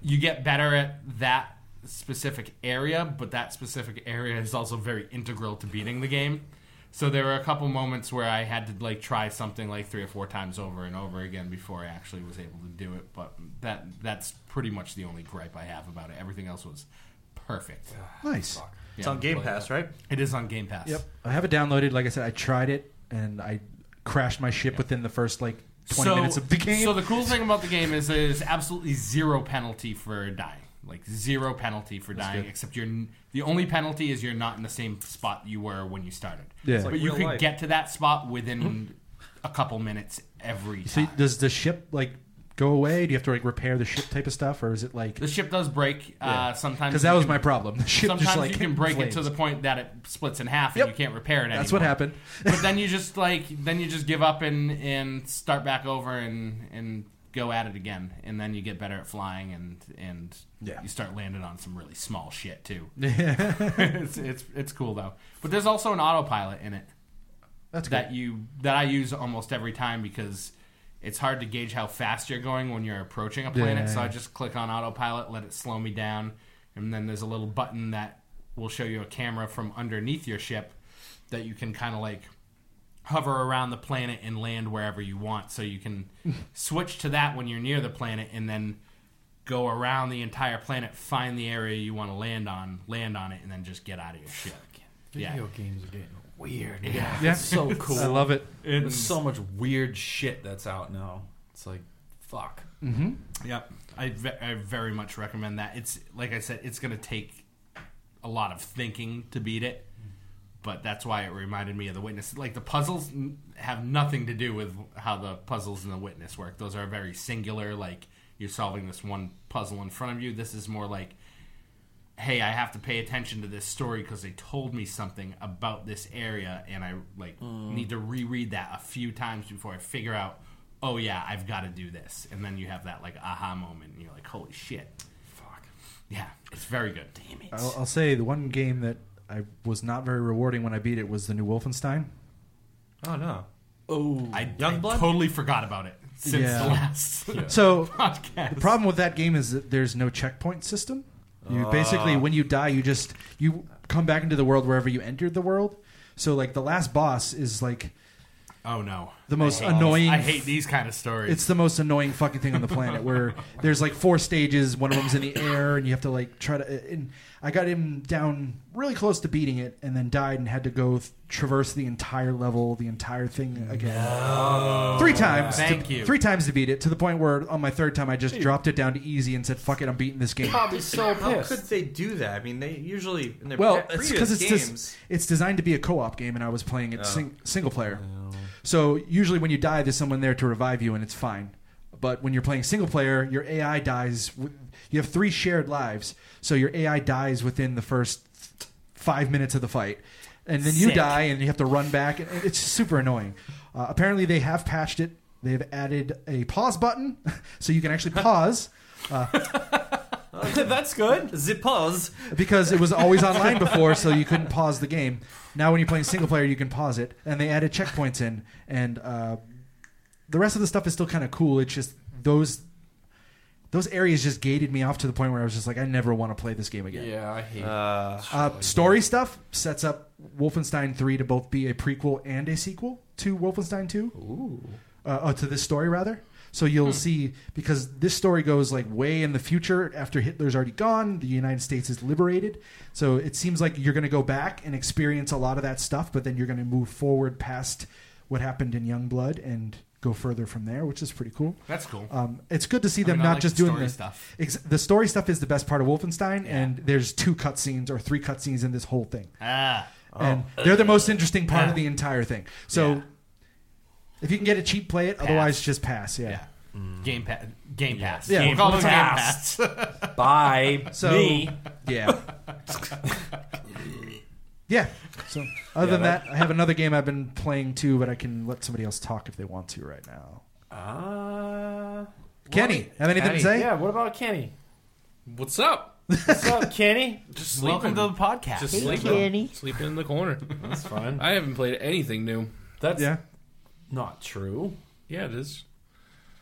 you get better at that specific area but that specific area is also very integral to beating the game so there were a couple moments where i had to like try something like three or four times over and over again before i actually was able to do it but that that's pretty much the only gripe i have about it everything else was perfect Nice. It's on Game Pass, right? it is on game pass Yep. I have it downloaded. Like I said, I tried it and I crashed my ship within the first like 20 minutes of the *laughs* game. So the cool thing about the game is there's *laughs* absolutely zero penalty for dying. Like zero penalty for dying, good. except you're n- the only penalty is you're not in the same spot you were when you started. Yeah. It's like but you real could life. get to that spot within mm-hmm. a couple minutes every So time. does the ship like go away? Do you have to like repair the ship type of stuff, or is it like the ship does break uh, sometimes. because that was can- my problem? The ship Sometimes just like you can break it to the point that it splits in half and Yep. you can't repair it anymore. That's what happened. *laughs* but then you just like then you just give up and and start back over and and go at it again and then you get better at flying and and Yeah. you start landing on some really small shit too *laughs* it's it's it's cool though but there's also an autopilot in it That's good. that you that I use almost every time because it's hard to gauge how fast you're going when you're approaching a planet. Yeah. So I just click on autopilot, let it slow me down, and then there's a little button that will show you a camera from underneath your ship that you can kind of like hover around the planet and land wherever you want. So you can *laughs* switch to that when you're near the planet and then go around the entire planet, find the area you want to land on, land on it, and then just get out of your ship. Yeah. Video games are getting weird. Yeah. Yeah. It's so *laughs* cool. I love it. There's so much weird shit that's out now. It's like, fuck. Mm-hmm. Yep, I, ve- I very much recommend that. It's like I said, it's going to take a lot of thinking to beat it, but that's why it reminded me of the Witness. Like the puzzles n- have nothing to do with how the puzzles in the Witness work. Those are very singular. Like you're solving this one puzzle in front of you. This is more like, hey, I have to pay attention to this story because they told me something about this area, and I like mm. need to reread that a few times before I figure out. Oh yeah, I've got to do this, and then you have that like aha moment, and you're like, "Holy shit!" Fuck. Yeah, it's very good. Damn it! I'll, I'll say the one game that I was not very rewarding when I beat it was the new Wolfenstein. Oh no. Oh. I, I totally forgot about it since Yeah. the last *laughs* So podcast. the problem with that game is that there's no checkpoint system. You basically, when you die, you just you come back into the world wherever you entered the world. So like the last boss is like oh no, the most annoying. I hate these kind of stories. It's the most annoying fucking thing on the planet. Where there's like four stages. One of them's in the air, and you have to like try to. And I got him down really close to beating it, and then died and had to go th- traverse the entire level, the entire thing again, three times. to- Thank you. Three times to beat it, to the point where on my third time I just dropped it down to easy and said, "Fuck it, I'm beating this game." Probably so How could they do that? I mean, they usually in their Well, pre- it's because it's games. just, it's designed to be a co-op game, and I was playing it Oh. sing, single player. So usually when you die, there's someone there to revive you, and it's fine. But when you're playing single player, your AI dies. w- You have three shared lives, so your AI dies within the first five minutes of the fight, and then you Sick. die, and you have to run back. and It's super annoying. Uh, apparently, they have patched it. They've added a pause button, *laughs* so you can actually pause. Uh, *laughs* That's good. The pause. because it was always online before, so you couldn't pause the game. Now, when you're playing single player, you can pause it, and they added checkpoints in, and uh, the rest of the stuff is still kind of cool. It's just those those areas just gated me off to the point where I was just like, I never want to play this game again. Yeah, I hate. Uh, Uh, story stuff sets up Wolfenstein 3 to both be a prequel and a sequel to Wolfenstein 2. Ooh. Uh, uh, to this story, rather. So you'll see, because this story goes like way in the future after Hitler's already gone, the United States is liberated. So it seems like you're going to go back and experience a lot of that stuff, but then you're going to move forward past what happened in Youngblood and go further from there, which is pretty cool. That's cool. Um, it's good to see I them mean, not like just the doing story the stuff. Ex- the story stuff is the best part of Wolfenstein, Yeah. and there's two cutscenes or three cutscenes in this whole thing, Ah, and they're the most interesting part of the entire thing. So, Yeah. if you can get it cheap, play it. Pass. Otherwise, just pass. Yeah. yeah. Game Pass. Game Pass. Yeah, We'll call it Game Pass. Pass. *laughs* Bye. So Me. yeah, *laughs* *laughs* yeah. So *laughs* other Yeah, than that- that, I have another game I've been playing too, but I can let somebody else talk if they want to right now. Uh, Kenny, have anything Kenny. to say? yeah. What about Kenny? What's up? What's up, Kenny? *laughs* Just Welcome sleeping. to the podcast. Just sleeping. Sleeping in the corner. That's fine. I haven't played anything new. That's Yeah. not true. Yeah, it is.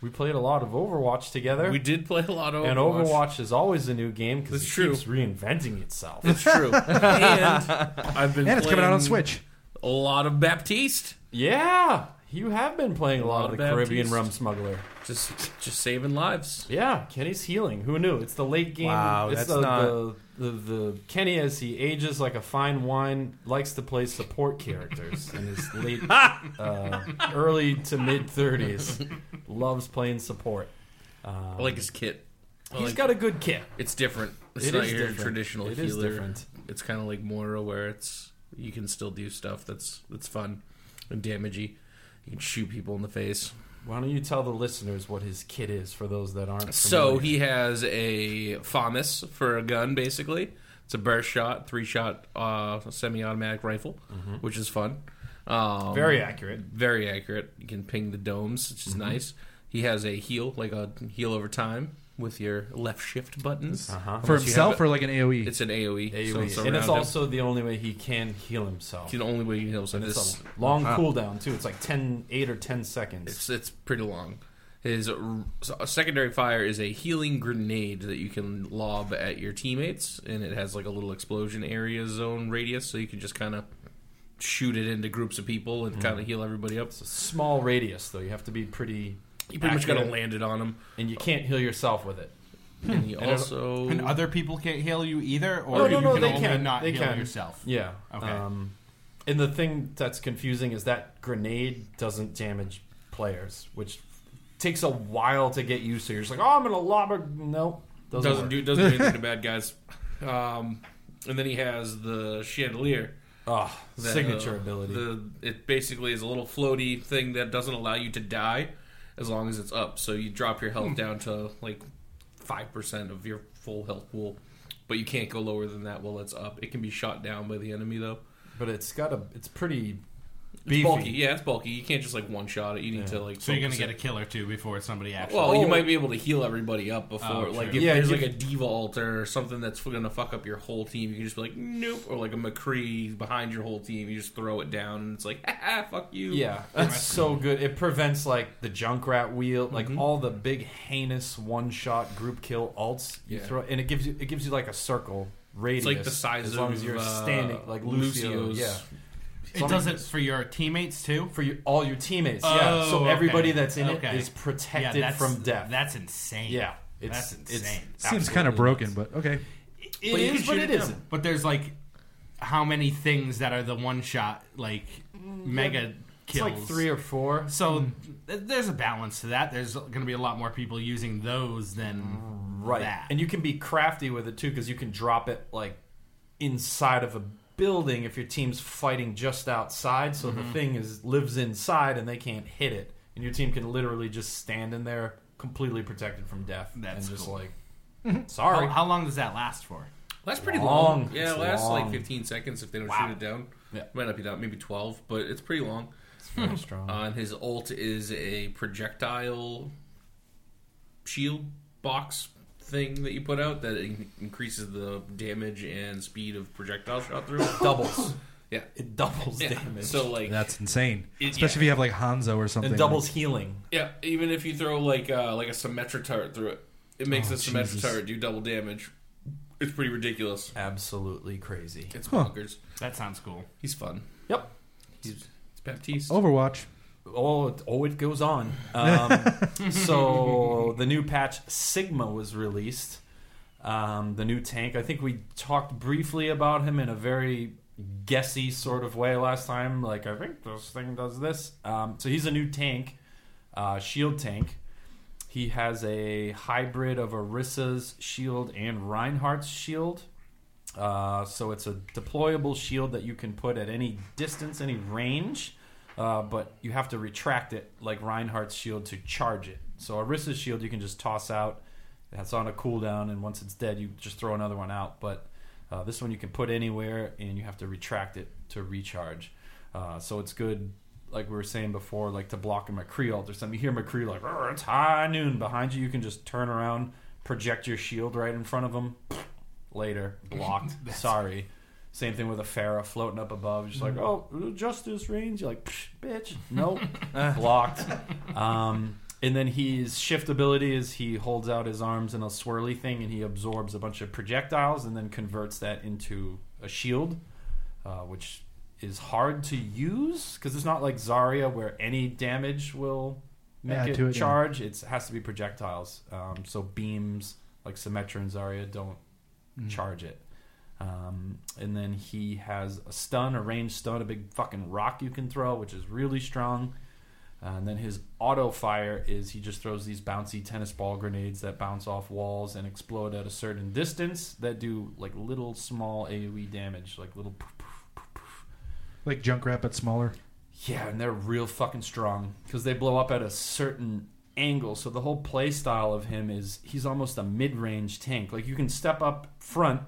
We played a lot of Overwatch together. We did play a lot of Overwatch. and Overwatch. Overwatch is always a new game because it true. keeps reinventing itself. It's true. *laughs* and I've been And it's coming out on Switch. A lot of Baptiste. yeah, you have been playing a lot, of the Baptiste. Caribbean Rum Smuggler. Just just saving lives. Yeah, Kenny's healing. Who knew? It's the late game. Wow, it's that's the, not- the, the the Kenny as he ages like a fine wine likes to play support characters in his *laughs* late, uh, early to mid thirties. Loves playing support. Um, I like his kit. I he's like- got a good kit. It's different. It's It not is your different. traditional It is healer. different. It's kind of like Moira, where it's you can still do stuff that's that's fun and damagey. You can shoot people in the face. Why don't you tell the listeners what his kit is for those that aren't? So he has a FAMAS for a gun, basically. It's a burst shot, three shot uh, semi automatic rifle, which is fun. Um, Mm-hmm. very accurate. very accurate. You can ping the domes, which is Mm-hmm. nice. He has a heal, like a heal over time with your left shift buttons. Uh-huh. For Unless you himself have or like an? AOE? It's an AOE, AoE. so and it's around him. also the only way he can heal himself. It's the only way you heal. So And it's a long cooldown too. It's like 10, 8 or ten seconds. it's it's pretty long. His r- so secondary fire is a healing grenade that you can lob at your teammates, and it has like a little explosion area zone radius, so you can just kind of shoot it into groups of people and kind of heal everybody up. It's a small radius though. You have to be pretty. You pretty much got to accurate, land it on them. and you can't heal yourself with it. And he it- also And other people can't heal you either, or No, you no, no, can they only can. not They heal can. yourself. Yeah. Okay. Um, and the thing that's confusing is that grenade doesn't damage players, which takes a while to get used to. You're just like, oh, I'm gonna lob a no. Doesn't, doesn't work. do doesn't do *laughs* anything to bad guys. Um, and then he has the chandelier. Oh, that, signature uh, ability. The it basically is a little floaty thing that doesn't allow you to die as long as it's up. So you drop your Hmm. health down to like five percent of your full health pool, but you can't go lower than that while it's up. It can be shot down by the enemy though. but it's got a. It's pretty. It's Beefy. bulky, yeah, it's bulky. You can't just like one shot it. You need Yeah. to like. So you're gonna focus get a it. kill or two before somebody actually. Well, you might be able to heal everybody up before, Oh, like if Yeah, there's like a D.Va altar or something that's gonna fuck up your whole team, you can just be like nope, or like a McCree behind your whole team, you just throw it down, and it's like *laughs* ah, fuck you. Yeah, that's so good. It prevents like the Junkrat wheel, like Mhm. all the big heinous one-shot group kill ults. You Yeah. throw, and it gives you it gives you like a circle radius. It's like the size as long of as you're uh, standing, like Lucio. Lucio's. Yeah, it does it for your teammates too. for you, all your teammates. yeah, Oh, so okay. everybody that's in Okay. it is Yeah, protected that's, from death. That's insane. yeah, it's, that's it's insane. Seems kind of absolutely broken, nuts. but okay. It But you is, can but shoot it it down. isn't. But there's like how many things that are the one shot like mm, mega It's kills. like three or four. So mm. th- there's a balance to that. There's going to be a lot more people using those than right that. and you can be crafty with it too because you can drop it like inside of a building if your team's fighting just outside so Mm-hmm. the thing is lives inside and they can't hit it and your team can literally just stand in there completely protected from death That's and just cool. like *laughs* sorry How, how long does that last for? That's pretty Long. long. Yeah, It's it lasts like 15 seconds if they don't Wow. shoot it down. Yeah. Might not be down, maybe 12, but it's pretty long. it's very strong Uh, and his ult is a projectile shield box thing that you put out that in- increases the damage and speed of projectile shot through. doubles. *gasps* Yeah. It doubles Yeah. damage. So like That's insane. It- Especially if you have like Hanzo or something. and doubles healing. yeah, even if you throw like uh, like a Symmetra turret through it, it makes Oh, the Symmetra Jesus. turret do double damage. It's pretty ridiculous. Absolutely crazy. It's Huh. bonkers. That sounds cool. He's fun. Yep. He's, he's Baptiste. Overwatch. Oh, it- oh, it goes on. *laughs* Um, so the new patch Sigma was released. Um, the new tank. I think we talked briefly about him in a very guessy sort of way last time. Like I think this thing does this. Um, so he's a new tank, uh, shield tank. He has a hybrid of Orisa's shield and Reinhardt's shield. Uh, so it's a deployable shield that you can put at any distance, any range, uh, but you have to retract it like Reinhardt's shield to charge it. So Orisa's shield you can just toss out. That's on a cooldown, and once it's dead, you just throw another one out. But uh, this one you can put anywhere, and you have to retract it to recharge. Uh, so it's good, like we were saying before, like to block a McCree ult or something. You hear McCree like, "Arr, it's high noon behind you. You can just turn around, project your shield right in front of him. Later, blocked. *laughs* Sorry. Same thing with a Pharah floating up above. Just like, oh, justice range. You're like, Psh, bitch. *laughs* Nope. *laughs* blocked. Um, and then his shift ability is he holds out his arms in a swirly thing and he absorbs a bunch of projectiles and then converts that into a shield, uh, which is hard to use because it's not like Zarya where any damage will make Add it, to it, yeah. charge. It's, it has to be projectiles. Um, so beams like Symmetra and Zarya don't charge it. Um, and then he has a stun, a ranged stun, a big fucking rock you can throw, which is really strong. Uh, and then his auto fire is he just throws these bouncy tennis ball grenades that bounce off walls and explode at a certain distance that do like little small AoE damage, like little. poof, poof, poof, poof. Like Junkrat, but smaller. Yeah, and they're real fucking strong because they blow up at a certain angle. So the whole play style of him is he's almost a mid-range tank. Like you can step up front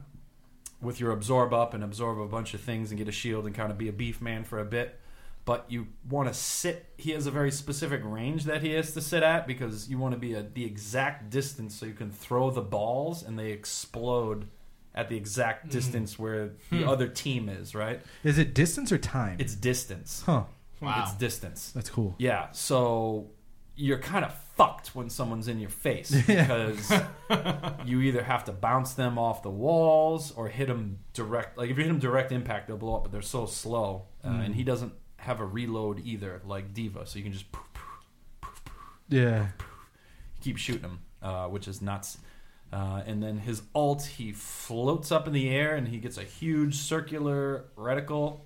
with your absorb up and absorb a bunch of things and get a shield and kind of be a beef man for a bit. But you want to sit. He has a very specific range that he has to sit at because you want to be at the exact distance so you can throw the balls and they explode at the exact hmm. distance where the hmm. other team is. Right? Is it distance or time? It's distance. huh. Wow. It's distance. That's cool. Yeah, so you're kind of fucked when someone's in your face *laughs* because *laughs* you either have to bounce them off the walls or hit them direct. Like if you hit them direct impact, they'll blow up, but they're so slow, uh, and he doesn't have a reload either, like D.Va. So you can just poof, poof, Yeah. keep shooting them, uh, which is nuts. Uh, and then his ult, he floats up in the air and he gets a huge circular reticle.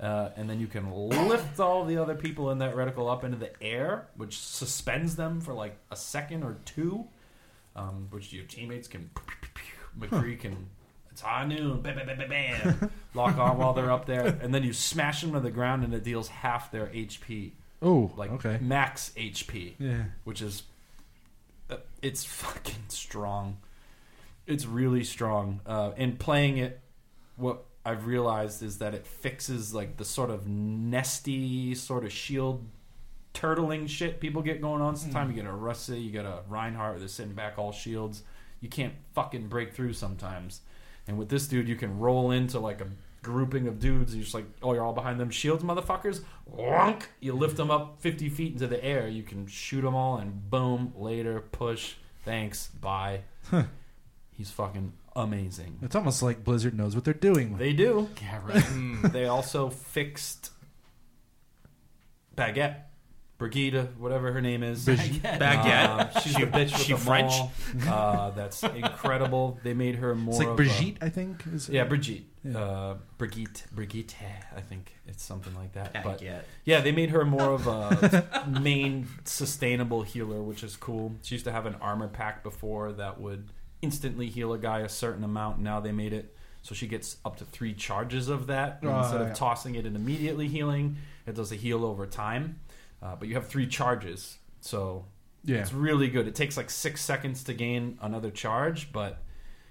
Uh, and then you can lift all the other people in that reticle up into the air, which suspends them for like a second or two, um, which your teammates can. McCree can. It's high noon. Bam, bam, bam, bam, bam, lock on while they're up there, and then you smash them to the ground, and it deals half their HP, Oh, like okay. max HP Yeah. which is uh, it's fucking strong. It's really strong. Uh, and playing it, what I've realized is that it fixes like the sort of nesty sort of shield turtling shit people get going on. Sometimes hmm. you get a Russia, you get a Reinhardt, they're sitting back all shields. You can't fucking break through sometimes. And with this dude, you can roll into like a grouping of dudes. You're just like, oh, you're all behind them shields, motherfuckers. Wonk! You lift them up 50 feet into the air. You can shoot them all, and boom, later, push, thanks, bye. He's fucking amazing. It's almost like Blizzard knows what they're doing. They do. Yeah, right. *laughs* they also fixed Baguette, Brigitte, whatever her name is. *laughs* Baguette. Uh, she's the bitch with she the French? *laughs* Uh, that's incredible. They made her more. it's like of Brigitte, I think. Is yeah, Brigitte. Yeah. Uh, Brigitte. Brigitte. I think it's something like that. But yeah, they made her more of a main sustainable healer, which is cool. She used to have an armor pack before that would instantly heal a guy a certain amount. Now they made it so she gets up to three charges of that Oh, instead of yeah. tossing it and immediately healing. It does a heal over time, uh, but you have three charges, so Yeah. it's really good. It takes like six seconds to gain another charge, but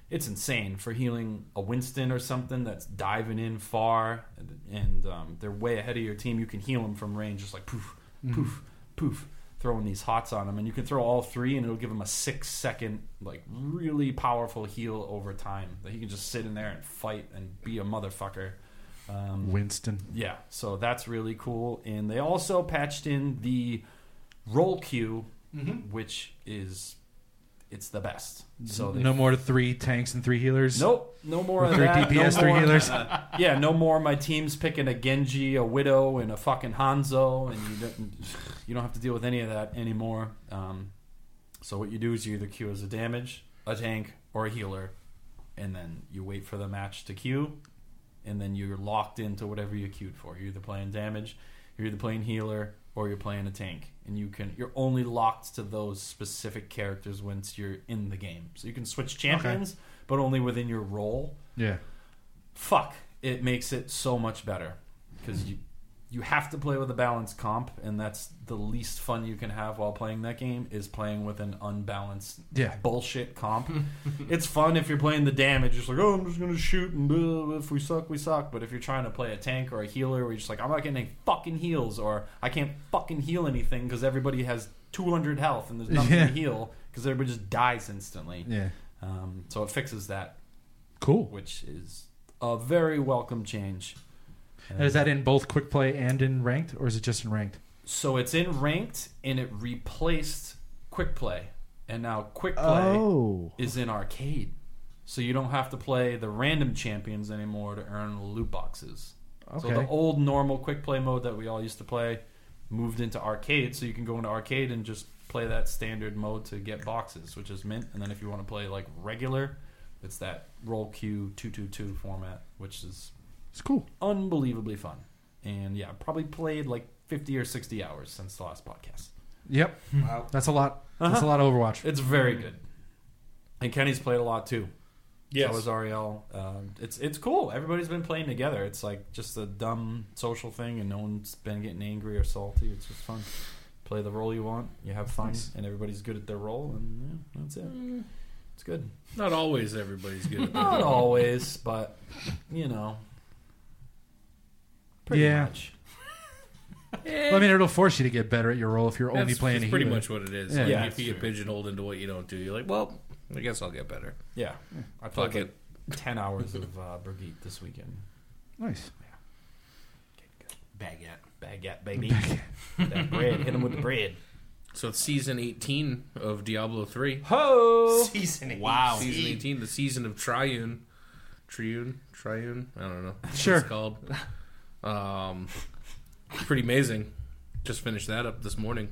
it's insane for healing a Winston or something that's diving in far, and, and um, they're way ahead of your team. You can heal them from range, just like poof, poof, poof. Throwing these hots on him, and you can throw all three, and it'll give him a six second, like really powerful heal over time that he can just sit in there and fight and be a motherfucker. Um, Winston. yeah, so that's really cool. And they also patched in the role queue, which is it's the best. So no more three tanks and three healers. Nope, no more of Three that. DPS, no three more- healers. Yeah, no more. My team's picking a Genji, a Widow, and a fucking Hanzo, and you don't you don't have to deal with any of that anymore. Um, so what you do is you either queue as a damage, a tank, or a healer, and then you wait for the match to queue, and then you're locked into whatever you queued for. You're either playing damage, you're either playing healer, or you're playing a tank, and you can you're only locked to those specific characters once you're in the game. So you can switch champions, but only within your role Yeah. fuck it makes it so much better because you you have to play with a balanced comp and that's the least fun you can have while playing that game is playing with an unbalanced Yeah. bullshit comp *laughs* it's fun if you're playing the damage it's like oh i'm just gonna shoot and blah, if we suck we suck but if you're trying to play a tank or a healer where you're just like i'm not getting any fucking heals or i can't fucking heal anything because everybody has 200 health and there's nothing Yeah. to heal because everybody just dies instantly Yeah. um, so it fixes that Cool. which is a very welcome change. And is that in both quick play and in ranked, or is it just in ranked? so it's in ranked and it replaced quick play, and now quick play Oh. is in arcade. So you don't have to play the random champions anymore to earn loot boxes. So Okay. the old normal quick play mode that we all used to play moved into arcade, so you can go into arcade and just play that standard mode to get boxes, which is mint. And then if you want to play like regular, it's that role queue two two two format, which is It's cool. unbelievably fun. And yeah, probably played like 50 or 60 hours since the last podcast. Yep. Wow. That's a lot. That's Uh-huh. a lot of Overwatch. It's very good. And Kenny's played a lot too. Yes. So has Ariel. Um, it's it's cool. Everybody's been playing together. It's like just a dumb social thing, and no one's been getting angry or salty. It's just fun. Play the role you want. You have fun, Nice. and everybody's good at their role, and yeah, that's it. It's good. Not always everybody's good at that. Not always, but you know, pretty Yeah. much. *laughs* Well, I mean, it'll force you to get better at your role if you're only That's, playing that's a pretty healer. much what it is. Yeah. Like, Yeah, if you it's get pigeonholed into what you don't do, you're like, well, I guess I'll get better. Yeah, I Fuck played it. *laughs* ten hours of uh, Brigitte this weekend. Nice. Yeah. Baguette. Baguette, baby. that bread. Hit him with the bread. So it's season 18 of Diablo 3. Ho! Season Wow. Season 18, the season of Triune. Triune? Triune? I don't know. what Sure. It's called. *laughs* Um, pretty amazing. Just finished that up this morning.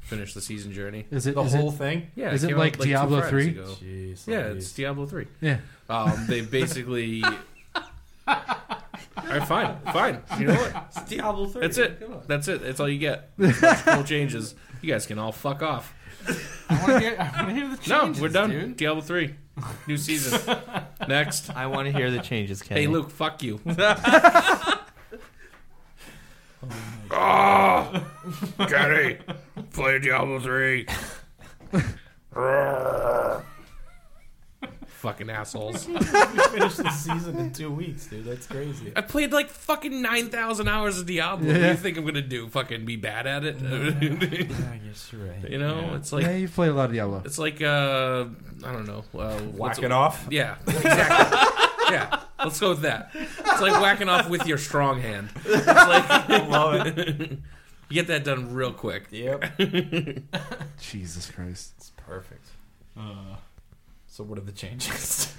Finished the season journey. Is it? The is whole it- thing? Yeah, Is it came like out, two Diablo 3? Jeez. Yeah, it's Diablo 3. Yeah. Um, they *laughs* basically. All right, fine, fine. You know what? It's Diablo 3. That's it. That's it. That's all you get. *laughs* No changes. You guys can all fuck off. I want to hear, I wanna hear the No, we're done. dude. Diablo 3. New season. *laughs* Next. I want to hear the changes, Kenny. Hey, Luke, fuck you. Oh, Kenny, play Diablo 3. *laughs* fucking assholes. *laughs* we finished the season in two weeks, dude. That's crazy. I played like fucking 9,000 hours of Diablo. What do Yeah. you think I'm going to do? Fucking be bad at it? *laughs* I guess you're right. you know, it's like yeah, you play a lot of Diablo. It's like uh, I don't know. Uh, what's Whack it off. Yeah, exactly. yeah, let's go with that. It's like whacking off with your strong hand. It's like *laughs* Love it. *laughs* you get that done real quick. Yep. *laughs* Jesus Christ. It's perfect. so what are the changes?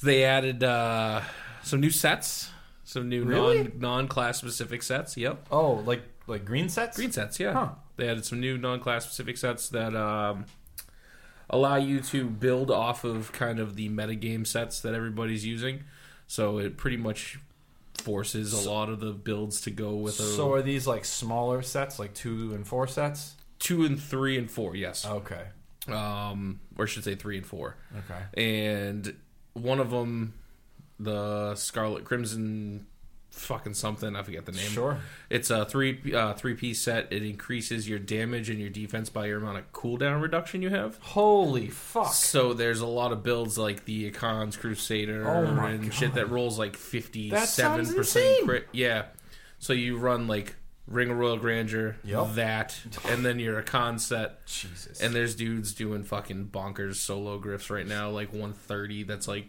They added uh, some new sets, some new Really? non non class specific sets. Yep, oh, like like green sets? green sets. Yeah, Huh. they added some new non class specific sets that um, allow you to build off of kind of the metagame sets that everybody's using. So it pretty much forces a lot of the builds to go with a So are these like smaller sets, like two and four sets? two and three and four. Yes, Okay. um, or I should say three and four. Okay. And one of them, the Scarlet Crimson, fucking something. I forget the name. Sure. It's a three uh, three piece set. It increases your damage and your defense by your amount of cooldown reduction you have. Holy fuck. So there's a lot of builds like the Akkhan's Crusader Oh and God. shit that rolls like fifty seven percent crit. Yeah. So you run like Ring of Royal Grandeur, Yep. that, and then your Akkhan set. Jesus. And there's dudes doing fucking bonkers solo grifts right now, like 130. That's like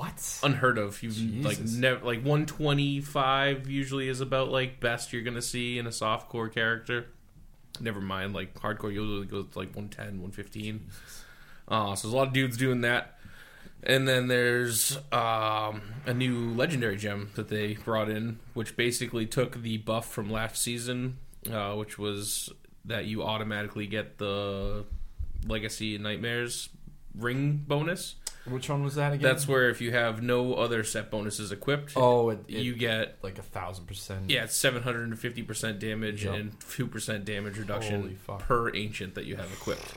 what? unheard of. You like never like 125 usually is about like best you're gonna see in a soft core character. Never mind, like hardcore usually goes to like 110, 115. Uh, so there's a lot of dudes doing that. And then there's um, a new legendary gem that they brought in, which basically took the buff from last season, uh, which was that you automatically get the Legacy Nightmares ring bonus. Which one was that again? That's where if you have no other set bonuses equipped, oh, it, it, you get like a thousand percent. yeah, it's seven hundred and fifty percent damage Yep. and two percent damage reduction per ancient that you have equipped.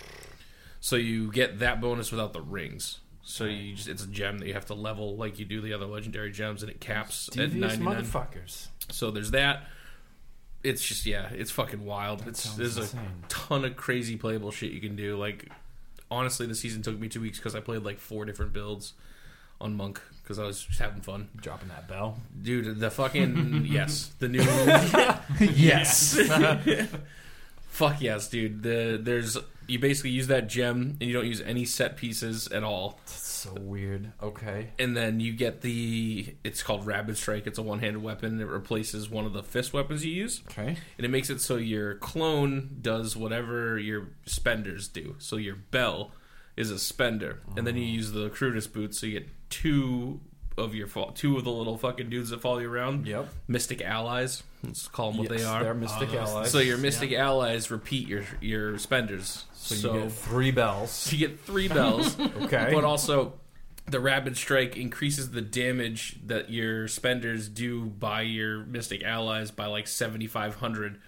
So you get that bonus without the rings. So you just it's a gem that you have to level like you do the other legendary gems, and it caps at Devious ninety nine. motherfuckers. So there's that. It's just yeah, it's fucking wild. It's there's insane. a ton of crazy playable shit you can do. Like honestly, the season took me two weeks because I played like four different builds on monk because I was just having fun. Dropping that bell. Dude, the fucking *laughs* yes, the new *laughs* yes. *laughs* fuck yes, dude. The there's you basically use that gem and you don't use any set pieces at all, That's so weird. Okay. and then you get the it's called Rapid Strike. It's a one-handed weapon. It replaces one of the fist weapons you use, Okay. and it makes it so your clone does whatever your spenders do. So your bell is a spender, and then you oh. use the Crudest boots, so you get two of your fo- two of the little fucking dudes that follow you around. Yep. Mystic allies. Let's call them what Yes, they are. They're mystic oh, those- allies. So your mystic allies repeat your your spenders. so So, *laughs* you get three bells. you get three bells, Okay. but also the rapid strike increases the damage that your spenders do by your mystic allies by like seventy five hundred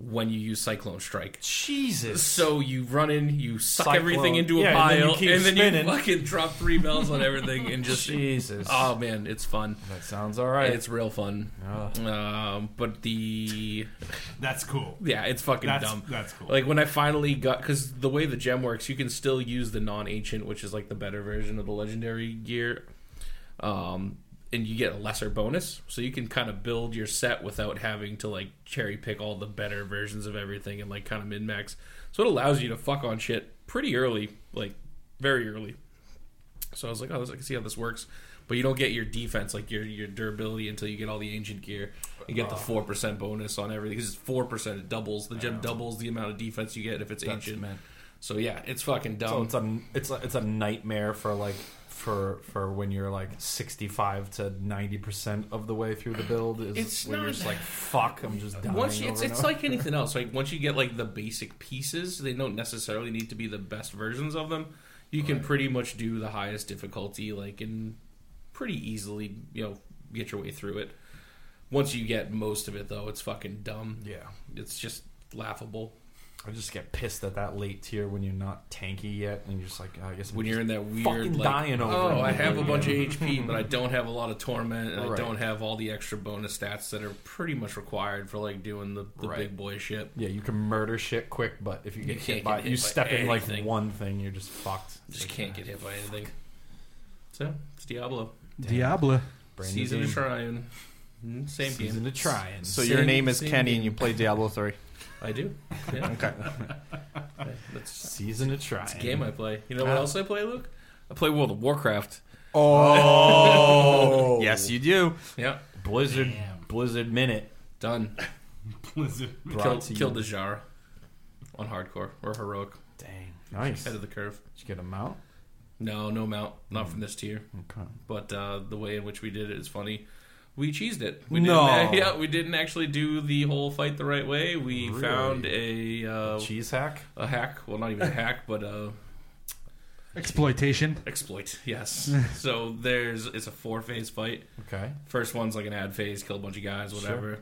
when you use cyclone strike. Jesus. So you run in, you suck Cyclone. everything into a Yeah, and then you pile, and then, you fucking drop three bells on everything and just *laughs* Jesus. oh man, it's fun. that sounds all right. It's real fun. Um, but the *laughs* That's cool. yeah, it's fucking That's dumb. that's cool. Like when I finally got because the way the gem works, you can still use the non-ancient, which is like the better version of the legendary gear, um, and you get a lesser bonus. So you can kind of build your set without having to like cherry pick all the better versions of everything and like kind of min max. So it allows you to fuck on shit pretty early, like very early. So I was like, oh, I can see how this works. But you don't get your defense, like your your durability, until you get all the ancient gear. You get the uh-huh. four percent bonus on everything because it's four percent. It doubles the gem doubles the amount of defense you get if it's That's ancient. meant. So yeah, it's fucking dumb. So it's a it's a, it's a nightmare for like for for when you're like 65 to 90 percent of the way through the build is It's when you're just like fuck I'm just dying once you, it's, it's like anything *laughs* else. Like once you get like the basic pieces, they don't necessarily need to be the best versions of them. You can pretty much do the highest difficulty, like and pretty easily, you know, get your way through it. Once you get most of it, though, it's fucking dumb. yeah It's just laughable I just get pissed at that late tier when you're not tanky yet and you're just like oh, I guess I'm when just you're in that weird, fucking like, dying over oh, I have a bunch of. HP, *laughs* but I don't have a lot of torment, and I don't have all the extra bonus stats that are pretty much required for like doing the, the Right. big boy shit. yeah you can murder shit quick but if you You get can't hit by get hit you by step in like one thing you're just fucked Just Like, can't get hit by anything. So it's Diablo. Diablo. brand Season game. of trying. Mm, Same season game. to trying So Same- your name is same Kenny game. and you play Diablo 3. *laughs* I do. Yeah. *laughs* Okay. That's *laughs* season to try it's a game I play. You know what else I play, Luke? I play World of Warcraft. oh *laughs* yes, you do. Yeah. Blizzard Damn. Blizzard minute Done. Blizzard. brought Killed, to you. the Jar on hardcore or heroic. dang nice Head of the curve. Did you get a mount No, no mount. Not from this tier. okay But uh, the way in which we did it is funny. We cheesed it. We No. Didn't, *laughs* yeah, we didn't actually do the whole fight the right way. We Really? found a uh, cheese hack a hack. Well, not even a hack, but a Exploitation. exploit. Yes. *laughs* so there's it's a four phase fight. okay First one's like an ad phase, kill a bunch of guys, Sure. whatever.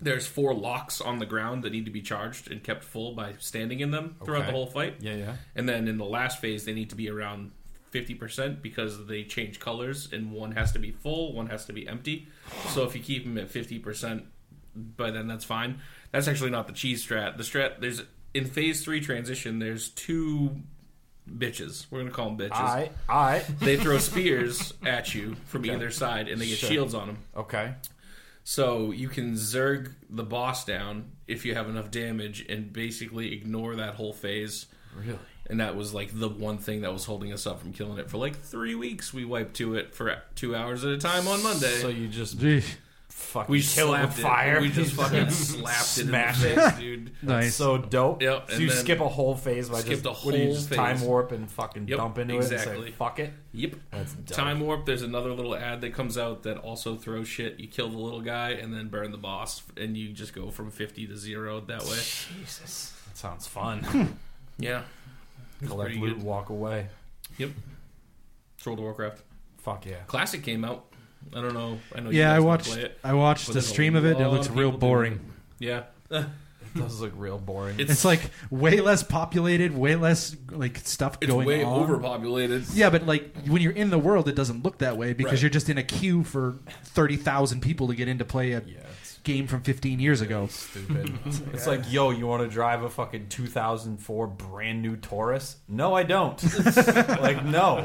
There's four locks on the ground that need to be charged and kept full by standing in them throughout Okay. the whole fight. yeah yeah And then in the last phase, they need to be around 50% because they change colors, and one has to be full, one has to be empty. So if you keep them at 50%, by then that's fine. That's actually not the cheese strat. The strat, there's in phase three transition, there's two bitches. We're going to call them bitches. I I *laughs* They throw spears at you from Okay. either side, and they get Sure. shields on them. okay So you can zerg the boss down if you have enough damage and basically ignore that whole phase. Really? And that was like the one thing that was holding us up from killing it for like three weeks. We wiped to it for two hours at a time on Monday. So you just Gee, fucking we kill it with slapped it. fire. We just fucking *laughs* slapped Smash it in the face, dude. nice. So dope. Yep, So you skip a whole phase by just a what do you whole just phase. time warp and fucking Yep, dump into it exactly. fuck it. Yep. That's dope. Time warp. There's another little ad that comes out that also throws shit. You kill the little guy and then burn the boss, and you just go from fifty to zero that way. Jesus. That sounds fun. *laughs* Yeah. It's Collect loot, good. walk away. Yep. It's World of Warcraft. Fuck yeah. Classic came out. I don't know. I know. you yeah, guys I watched. Play it. I watched the stream of it. and It looks real people doing boring. *laughs* Yeah. It does look real boring. It's, It's like way less populated, way less like stuff it's going way on. overpopulated. Yeah, but like when you're in the world, it doesn't look that way because Right. you're just in a queue for thirty thousand people to get in to play a yeah, it's game from 15 years ago. stupid. *laughs* it's like, yo, you want to drive a fucking 2004 brand new Taurus? No, I don't. *laughs* like, no.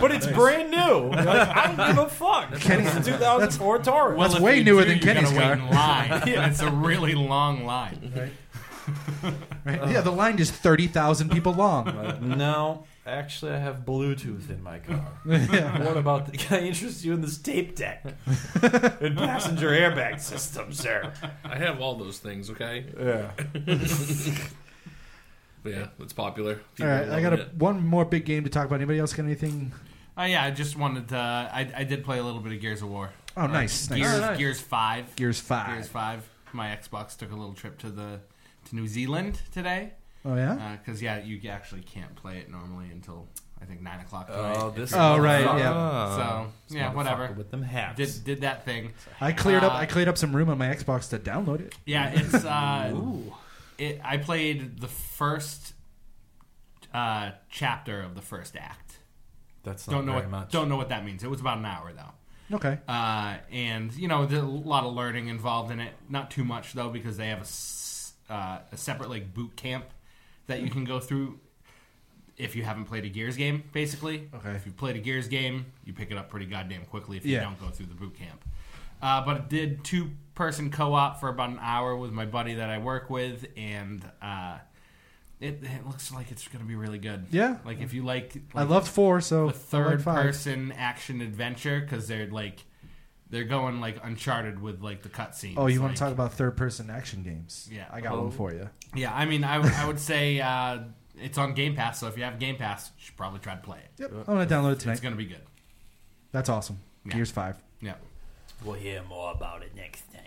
but it's brand new. Like, I don't give a fuck. Kenny- it's a 2004 Taurus. That's if way you newer do, than you gotta Kenny's wait in line. *laughs* and it's a really long line. Right? yeah, the line is thirty thousand people long. Like, no, actually, I have Bluetooth in my car. *laughs* yeah. What about? The, can I interest you in this tape deck *laughs* and passenger airbag system, sir? I have all those things. Okay. Yeah. *laughs* But yeah, it's popular. All People right, are I got a, it. one more big game to talk about. Anybody else got anything? Oh yeah, I just wanted to. I, I did play a little bit of Gears of War. Oh, uh, nice, nice. Gears, Oh, nice. Gears Five. Gears Five. Gears Five. My Xbox took a little trip to the to New Zealand today Oh yeah. because yeah, you actually can't play it normally until I think nine o'clock tonight. Oh, this. Oh, right, motherfucker. yeah. so yeah, Motherfucker whatever. With them hats. Did did that thing. I cleared up. Uh, I cleared up some room on my Xbox to download it. Yeah, it's uh, *laughs* it. I played the first uh, chapter of the first act. That's not Don't know very what much. don't know what that means. It was about an hour though. Okay. uh, and you know there's a lot of learning involved in it. Not too much though, because they have a, s- uh, a separate like boot camp that you can go through if you haven't played a Gears game. Basically, Okay. If you've played a Gears game, you pick it up pretty goddamn quickly if you Yeah. don't go through the boot camp. Uh, but it did two person co op for about an hour with my buddy that I work with, and uh, it, it looks like it's going to be really good. Yeah. like if you like, I like loved four, so the I third five. person action adventure because they're like they're going like uncharted with like the cutscenes. Oh, you want like- to talk about third person action games? Yeah. I got Oh. one for you. Yeah, I mean, I, would- I would say uh, it's on Game Pass, so if you have Game Pass, you should probably try to play it. Yep. I'm gonna download it tonight. It's going to be good. That's awesome. Yeah. Gears five. Yeah. We'll hear more about it next time.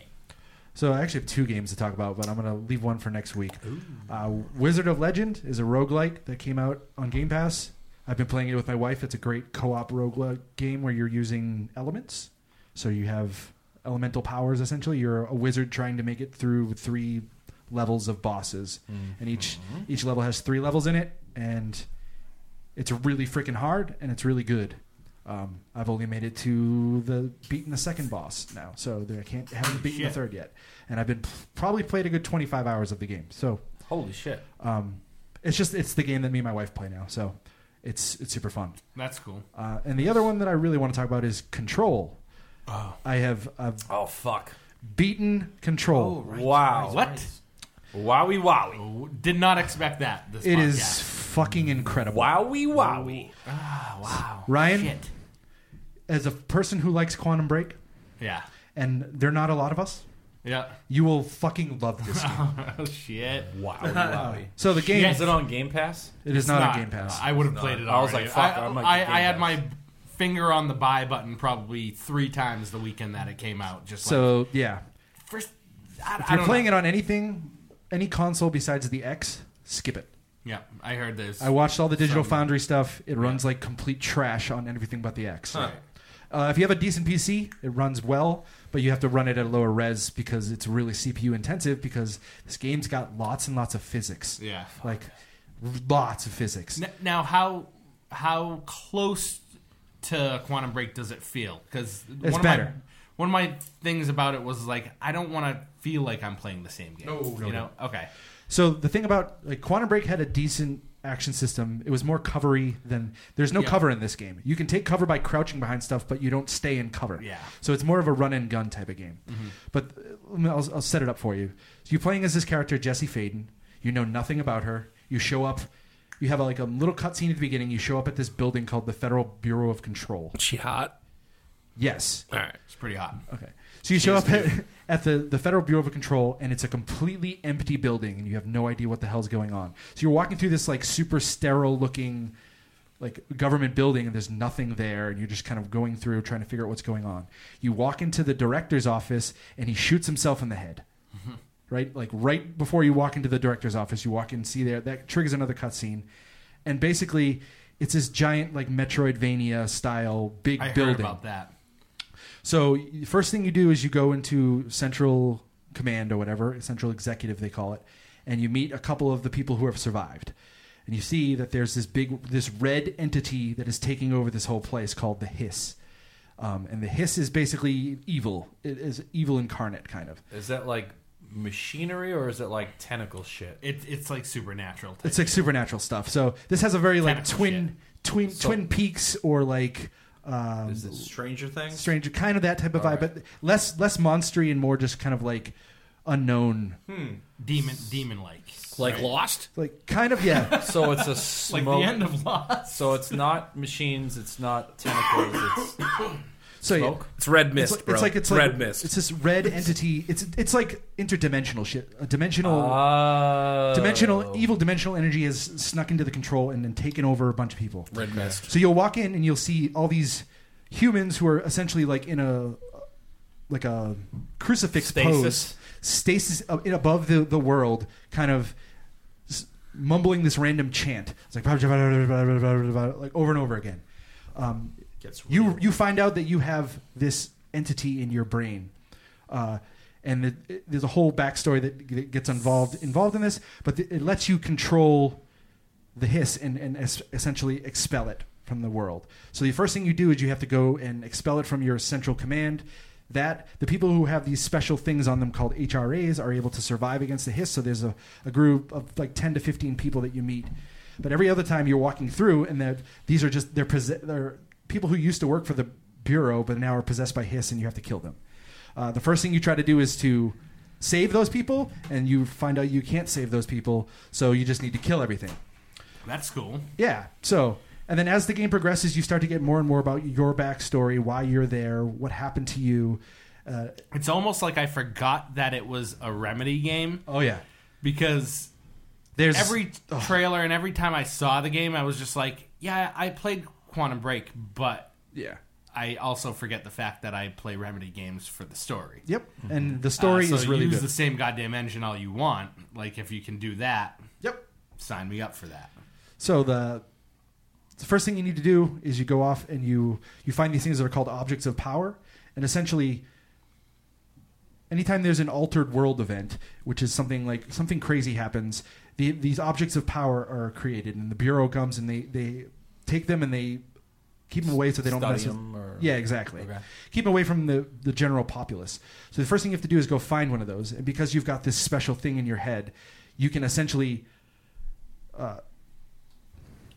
So I actually have two games to talk about, but I'm going to leave one for next week. Uh, Wizard of Legend is a roguelike that came out on Game Pass. I've been playing it with my wife. It's a great co-op roguelike game where you're using elements. So you have elemental powers essentially. You're a wizard trying to make it through three levels of bosses. And each each level has three levels in it and it's really freaking hard and it's really good. Um, I've only made it to the beaten the second boss now, so there, I can't haven't beaten the third yet, and I've been probably played a good twenty five hours of the game. So Holy shit. um, it's just it's the game that me and my wife play now, so it's it's super fun. That's cool. Uh, and the other one that I really want to talk about is Control. I have I've Oh fuck. beaten Control. wow. What? Wowie wowie. Oh, Did not expect that. This It is podcast. fucking incredible. Wowie wowie. Ah, wow. Ryan, Shit. as a person who likes Quantum Break, Yeah. and there are not a lot of us, Yeah. you will fucking love this *laughs* game. oh shit. Wow. wowie. *laughs* So the game Is it on Game Pass? it is It's not, on Game Pass. I would have played it. I was already. like, fuck, I, I might I, get I had Game my finger on the buy button probably three times the weekend that it came out. Just like, so yeah, first, I, if you're playing it on anything, any console besides the X, skip it. Yeah, I heard this. I watched all the Digital Some- Foundry stuff. It runs like complete trash on everything but the X. Huh. Uh, if you have a decent PC, it runs well, but you have to run it at a lower res because it's really CPU intensive. Because this game's got lots and lots of physics, yeah. like lots of physics. Now, how how close to Quantum Break does it feel? Because It's one better. Of my, one of my things about it was like I don't want to feel like I'm playing the same game. No, no, you know. Okay. So the thing about like Quantum Break had a decent action system. It was more covery than there's no Yeah. cover in this game. You can take cover by crouching behind stuff, but you don't stay in cover. Yeah. So it's more of a run and gun type of game. But uh, let I'll, I'll set it up for you. So you're playing as this character Jesse Faden. You know nothing about her. You show up. You have a, like a little cutscene at the beginning. You show up at this building called the Federal Bureau of Control. She hot. Yes. All right. It's pretty hot. Okay. So you show up at, *laughs* at the, the Federal Bureau of Control, and it's a completely empty building, and you have no idea what the hell's going on. So you're walking through this like super sterile looking like government building, and there's nothing there, and you're just kind of going through trying to figure out what's going on. You walk into the director's office, and he shoots himself in the head. Mm-hmm. Right, like right before you walk into the director's office, you walk in, and see there that triggers another cutscene, and basically, it's this giant like Metroidvania style big I building. heard about that. So first thing you do is you go into central command or whatever, central executive they call it, and you meet a couple of the people who have survived. And you see that there's this big this red entity that is taking over this whole place called the Hiss. Um, and the Hiss is basically evil. It is evil incarnate kind of. Is that like machinery or is it like tentacle shit? It, it's like supernatural. Type It's like supernatural stuff. So this has a very like Tentacle twin twin So- Twin Peaks or like um, Is it Stranger Things? Stranger kind of that type of All vibe, right. but less less monstery and more just kind of like unknown demon demon like. Like Lost. like kind of yeah *laughs* So it's a Like the end of Lost. so it's not machines. It's not tentacles. It's *coughs* *coughs* *coughs* so yeah. It's red mist, it's like, bro. it's like it's like red mist. it's this red entity it's it's like interdimensional shit a dimensional Oh. dimensional evil dimensional energy has snuck into the control and then taken over a bunch of people red mist. so you'll walk in and you'll see all these humans who are essentially like in a like a crucifix Stasis. pose stasis in above the, the world kind of mumbling this random chant it's like like over and over again um, Gets you real. you find out that you have this entity in your brain, uh, and it, it- there's a whole backstory that, that gets involved involved in this. But th- it lets you control the hiss and, and es- essentially expel it from the world. So the first thing you do is you have to go and expel it from your central command. That the people who have these special things on them called HRAs are able to survive against the hiss. So there's a, a group of like 10 to 15 people that you meet. But every other time you're walking through, and that these are just they're, they're people who used to work for the bureau, but now are possessed by hiss, and you have to kill them. Uh, the first thing you try to do is to save those people, and you find out you can't save those people, so you just need to kill everything. That's cool. Yeah. So, and then as the game progresses, you start to get more and more about your backstory, why you're there, what happened to you. Uh, It's almost like I forgot that it was a remedy game oh yeah. because There's every trailer and every time I saw the game, I was just like, yeah, I played Quantum Break, but yeah. I also forget the fact that I play remedy games for the story. Yep. And the story Uh, so is really use good. the same goddamn engine all you want. Like if you can do that, Yep. sign me up for that. So the the first thing you need to do is you go off and you you find these things that are called objects of power, and essentially, anytime there's an altered world event, which is something like something crazy happens, the, these objects of power are created, and the bureau comes and they they take them and they keep them away so they don't mess with. or- Yeah, exactly. Okay. Keep them away from the, the general populace. So the first thing you have to do is go find one of those, and because you've got this special thing in your head, you can essentially. Uh,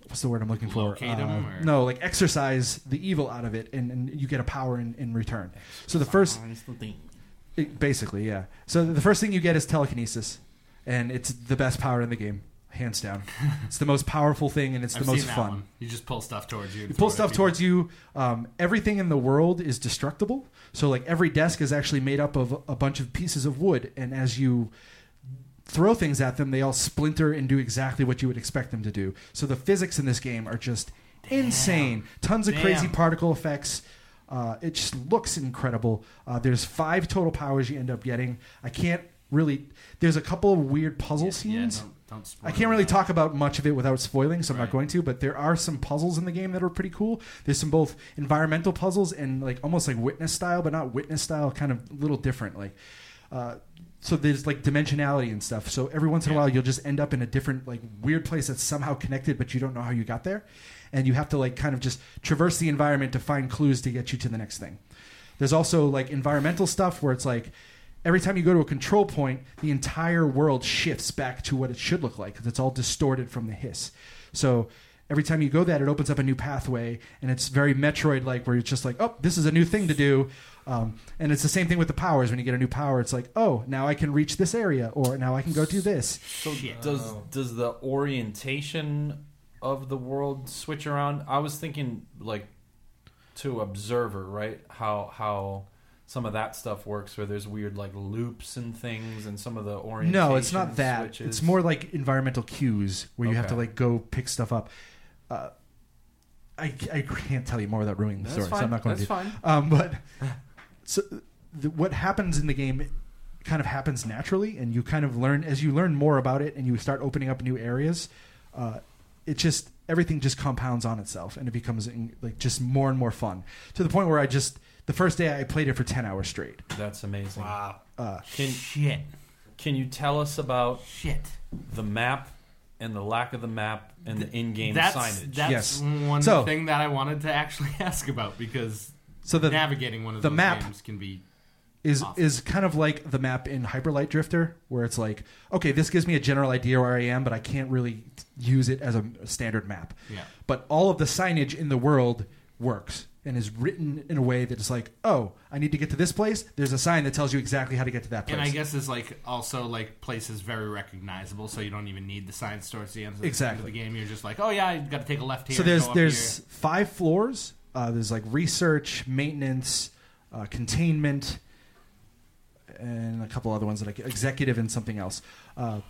what's the word I'm looking for? Locate 'em, Uh, or- No, like exercise the evil out of it, and, and you get a power in, in return. So the first, it- basically, yeah. So the first thing you get is telekinesis, and it's the best power in the game, hands down. it's the most powerful thing, and it's I've the most fun. one. You just pull stuff towards you. You pull throw it at stuff towards you. Um, everything in the world is destructible. So, like every desk is actually made up of a bunch of pieces of wood, and as you throw things at them, they all splinter and do exactly what you would expect them to do. So the physics in this game are just insane. Tons of crazy particle effects. Uh, it just looks incredible. Uh, there's five total powers you end up getting. I can't really. There's a couple of weird puzzle Yeah, scenes. don't, don't spoil I can't really talk about much of it without spoiling, so I'm not Right. going to. But there are some puzzles in the game that are pretty cool. There's some both environmental puzzles and like almost like witness style, but not witness style, kind of a little different. Like, uh, so there's like dimensionality and stuff. So every once in a while, you'll just end up in a different like weird place that's somehow connected, but you don't know how you got there, and you have to like kind of just traverse the environment to find clues to get you to the next thing. There's also like environmental stuff where it's like every time you go to a control point, the entire world shifts back to what it should look like because it's all distorted from the hiss. So every time you go that, it opens up a new pathway, and it's very Metroid-like, where it's just like, oh, this is a new thing to do. Um, and it's the same thing with the powers. When you get a new power, it's like, oh, now I can reach this area, or now I can go do this. So does does the orientation of the world switch around? I was thinking like to observer, right? How how some of that stuff works where there's weird like loops and things and some of the orientation No, it's not that. switches. It's more like environmental cues where you have to like go pick stuff up. Uh, I, I can't tell you more without ruining the That's story, fine. so I'm not going That's to. fine. Um, but *laughs* so the, what happens in the game kind of happens naturally, and you kind of learn as you learn more about it, and you start opening up new areas. Uh, it just everything just compounds on itself, and it becomes in, like just more and more fun to the point where I just the first day I played it for ten hours straight. That's amazing. Wow. Uh, Can Shit. can you tell us about Shit. the map and the lack of the map and the in-game That's signage? that's Yes. one So- thing that I wanted to actually *laughs* ask about because so the navigating one of the those map- games can be is Awesome. is kind of like the map in Hyper Light Drifter, where it's like, okay, this gives me a general idea where I am, but I can't really use it as a, a standard map. yeah. But all of the signage in the world works and is written in a way that is like, oh, I need to get to this place. There's a sign that tells you exactly how to get to that place. And I guess is like also like places very recognizable, so you don't even need the signs towards the end of the, Exactly. end of the game. You're just like, oh yeah, you got to take a left here. so and there's up there's here. five floors. Uh, there's like research, maintenance, uh, containment, and a couple other ones that I ca- executive and something else. Uh,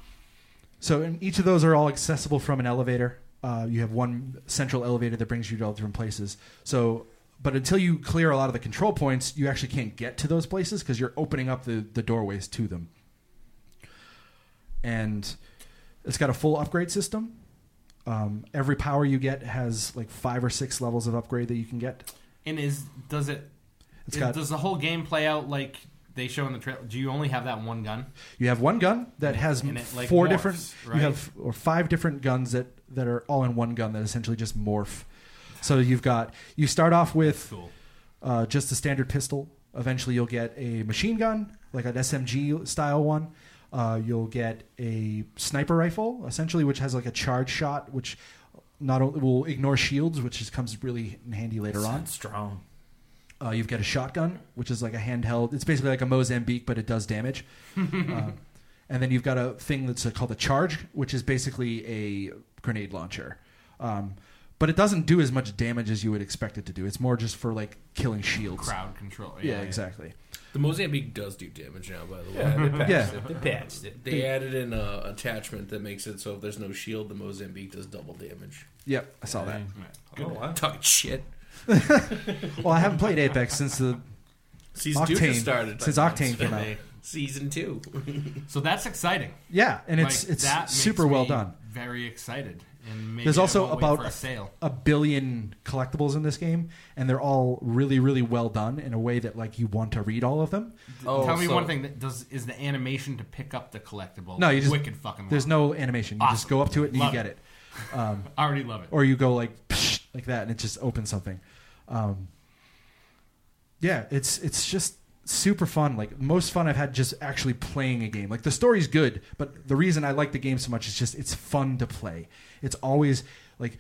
so in each of those are all accessible from an elevator. Uh, you have one central elevator that brings you to all different places. So, but until you clear a lot of the control points, you actually can't get to those places because you're opening up the, the doorways to them. And it's got a full upgrade system. Um, every power you get has like five or six levels of upgrade that you can get. And is does it? It's is- got does the whole game play out like they show in the trailer? Do you only have that one gun? you have one gun that has it, like, four morphs, different. right? You have or five different guns that that are all in one gun that essentially just morph. So you've got you start off with Cool. uh, just a standard pistol. Eventually, you'll get a machine gun, like an SMG style one. Uh, you'll get a sniper rifle, essentially, which has like a charge shot, which not only will ignore shields, which is, comes really in handy later on. Strong. Uh, you've got a shotgun, which is like a handheld. It's basically like a Mozambique, but it does damage. *laughs* uh, and then you've got a thing that's called a charge, which is basically a grenade launcher. Um, but it doesn't do as much damage as you would expect it to do. It's more just for like killing shields. Crowd control. Yeah, exactly. The Mozambique does do damage now, by the way. Yeah, they patched Yeah. it. They patched it. They added in a attachment that makes it so if there's no shield, the Mozambique does double damage. Yep, I saw that. Good. Oh, wow. Talking shit. *laughs* Well, I haven't played Apex since the Season two just started. Since like, Octane came out. Season two. *laughs* So that's exciting. yeah, and it's Like, it's that makes super well done. Very excited. And maybe There's I also won't wait about for a sale. a billion collectibles in this game, and they're all really, really well done in a way that like you want to read all of them. Oh, Tell me so- one thing. That does is the animation to pick up the collectible? No, you just- wicked fucking. There's long. no animation. You just Awesome. go up to it and Love you get it. Um, *laughs* I already love it. or you go like psh, like that, and it just opens something. Um, yeah, it's it's just super fun. Like most fun I've had just actually playing a game. Like the story's good, but the reason I like the game so much is just it's fun to play. It's always like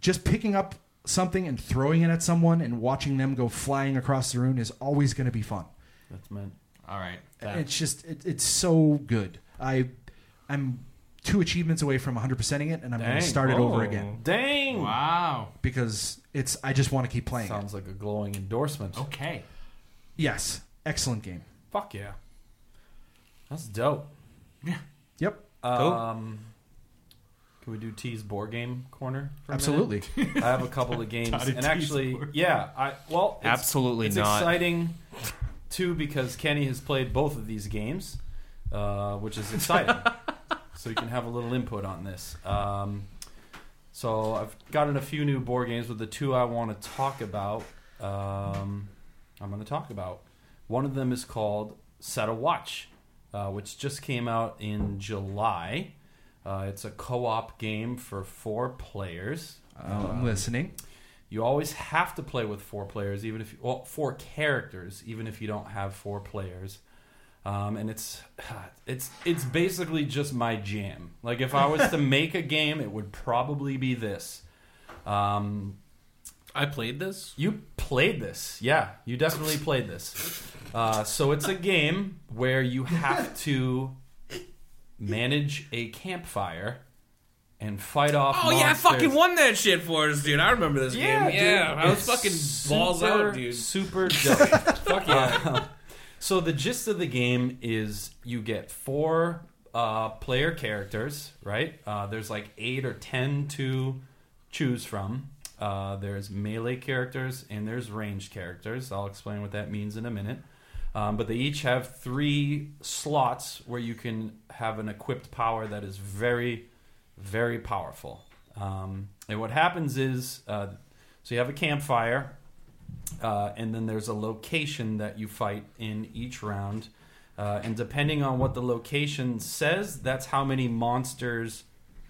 just picking up something and throwing it at someone and watching them go flying across the room is always going to be fun. That's meant. All right. That- It's just it, it's so good. I I'm two achievements away from 100%ing it, and I'm going to start it over again Dang. wow. because it's I just want to keep playing. it. Sounds like a glowing endorsement. Okay. Yes, excellent game. Fuck yeah. That's dope. Yeah. Yep, Um, can we do T's board game corner? For a minute? absolutely. *laughs* I have a couple of games, Dotted and T's actually, board. yeah, I well, it's, Absolutely it's not. exciting too because Kenny has played both of these games, uh, which is exciting. *laughs* so you can have a little input on this. Um, so I've gotten a few new board games, but the two I want to talk about, um, I'm going to talk about. One of them is called Set a Watch, uh, which just came out in July. Uh, it's a co-op game for four players. Uh, I'm listening. You always have to play with four players, even if you, well, four characters, even if you don't have four players. um, and it's *sighs* it's it's basically just my jam. Like if I was to *laughs* make a game, it would probably be this. Um, I played this. you played this, yeah. You definitely *laughs* played this. Uh, so it's a game where you have to manage a campfire and fight off. Oh yeah, I monsters. fucking won that shit for us, dude. I remember this Yeah, game. Yeah, dude. I was It's fucking balls super, out, dude. Super *laughs* dope. Fuck yeah. Uh, so the gist of the game is you get four uh, player characters, right? Uh, there's like eight or ten to choose from. Uh, there's melee characters and there's ranged characters. I'll explain what that means in a minute. Um, but they each have three slots where you can have an equipped power that is very, very powerful. Um, and what happens is, uh, so you have a campfire, uh, and then there's a location that you fight in each round. Uh, and depending on what the location says, that's how many monsters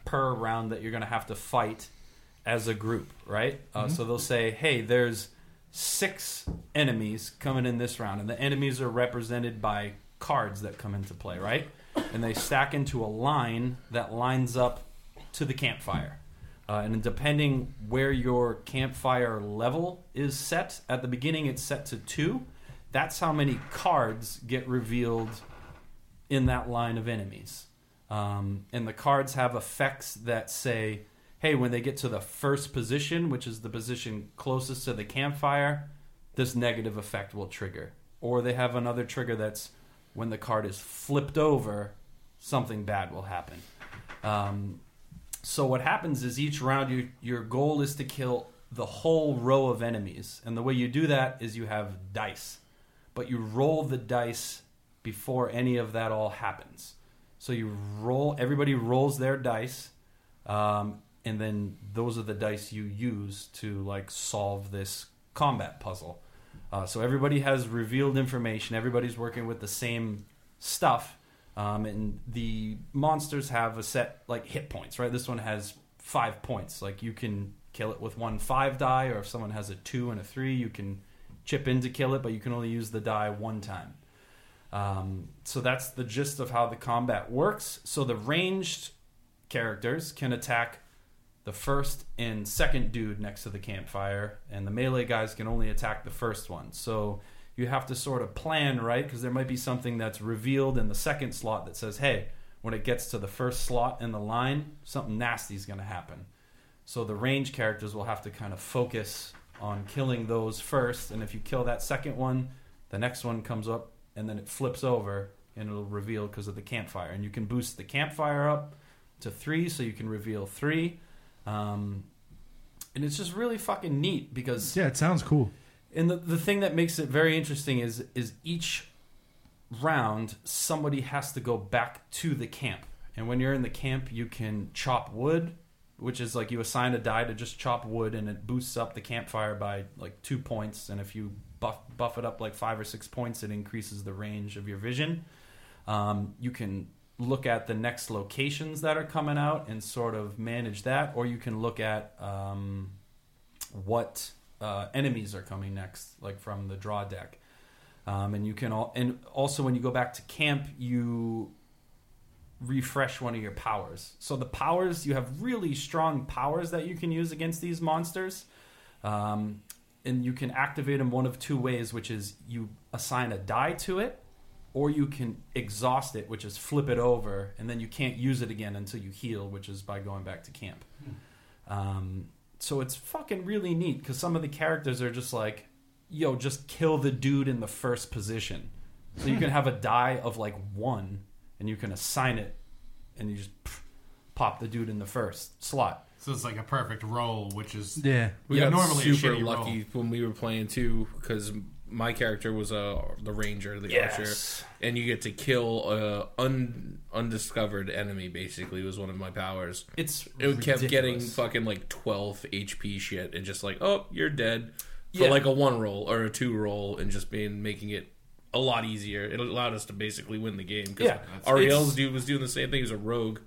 per round that you're going to have to fight as a group, right? Uh, So they'll say, hey, there's six enemies coming in this round, and the enemies are represented by cards that come into play, right? And they stack into a line that lines up to the campfire. Uh, and depending where your campfire level is set, at the beginning it's set to two. That's how many cards get revealed in that line of enemies. Um, and the cards have effects that say, hey, when they get to the first position, which is the position closest to the campfire, this negative effect will trigger. Or they have another trigger that's when the card is flipped over, something bad will happen. Um, so what happens is each round you, your goal is to kill the whole row of enemies, and the way you do that is you have dice, but you roll the dice before any of that all happens. So you roll, everybody rolls their dice, um, and then those are the dice you use to like solve this combat puzzle. Uh, so everybody has revealed information. Everybody's working with the same stuff, um, and the monsters have a set like hit points. Right, this one has five points. Like you can kill it with one five die, or if someone has a two and a three, you can chip in to kill it, but you can only use the die one time. Um, so that's the gist of how the combat works. So the ranged characters can attack the first and second dude next to the campfire, and the melee guys can only attack the first one. So you have to sort of plan, right? Because there might be something that's revealed in the second slot that says, hey, when it gets to the first slot in the line, something nasty is going to happen. So the range characters will have to kind of focus on killing those first, and if you kill that second one, the next one comes up, and then it flips over, and it'll reveal because of the campfire. And you can boost the campfire up to three, so you can reveal three. Um, and it's just really fucking neat because Yeah, it sounds cool. and the, the thing that makes it very interesting is is each round somebody has to go back to the camp. And when you're in the camp, you can chop wood, which is like you assign a die to just chop wood and it boosts up the campfire by like 2 points and if you buff buff it up like 5 or 6 points it increases the range of your vision. Um, you can look at the next locations that are coming out and sort of manage that or you can look at um, what uh, enemies are coming next, like from the draw deck. Um, and you can all, and also when you go back to camp, you refresh one of your powers. So the powers you have really strong powers that you can use against these monsters, um, and you can activate them one of two ways, which is you assign a die to it, or you can exhaust it, which is flip it over, and then you can't use it again until you heal, which is by going back to camp. Um, so it's fucking really neat because some of the characters are just like, yo, just kill the dude in the first position. So you can *laughs* have a die of like one, and you can assign it, and you just pff, pop the dude in the first slot. So it's like a perfect roll, which is Yeah. We Yeah, got normally super shitty lucky when we were playing too because my character was uh, the ranger, the archer, and you get to kill a un, undiscovered enemy. Basically, was one of my powers. It's It kept getting fucking like twelve HP shit, and just like, oh, you're dead for Yeah. like a one roll or a two roll, and just being making it a lot easier. It allowed us to basically win the game because Yeah, Ariel's dude was doing the same thing. He was a rogue,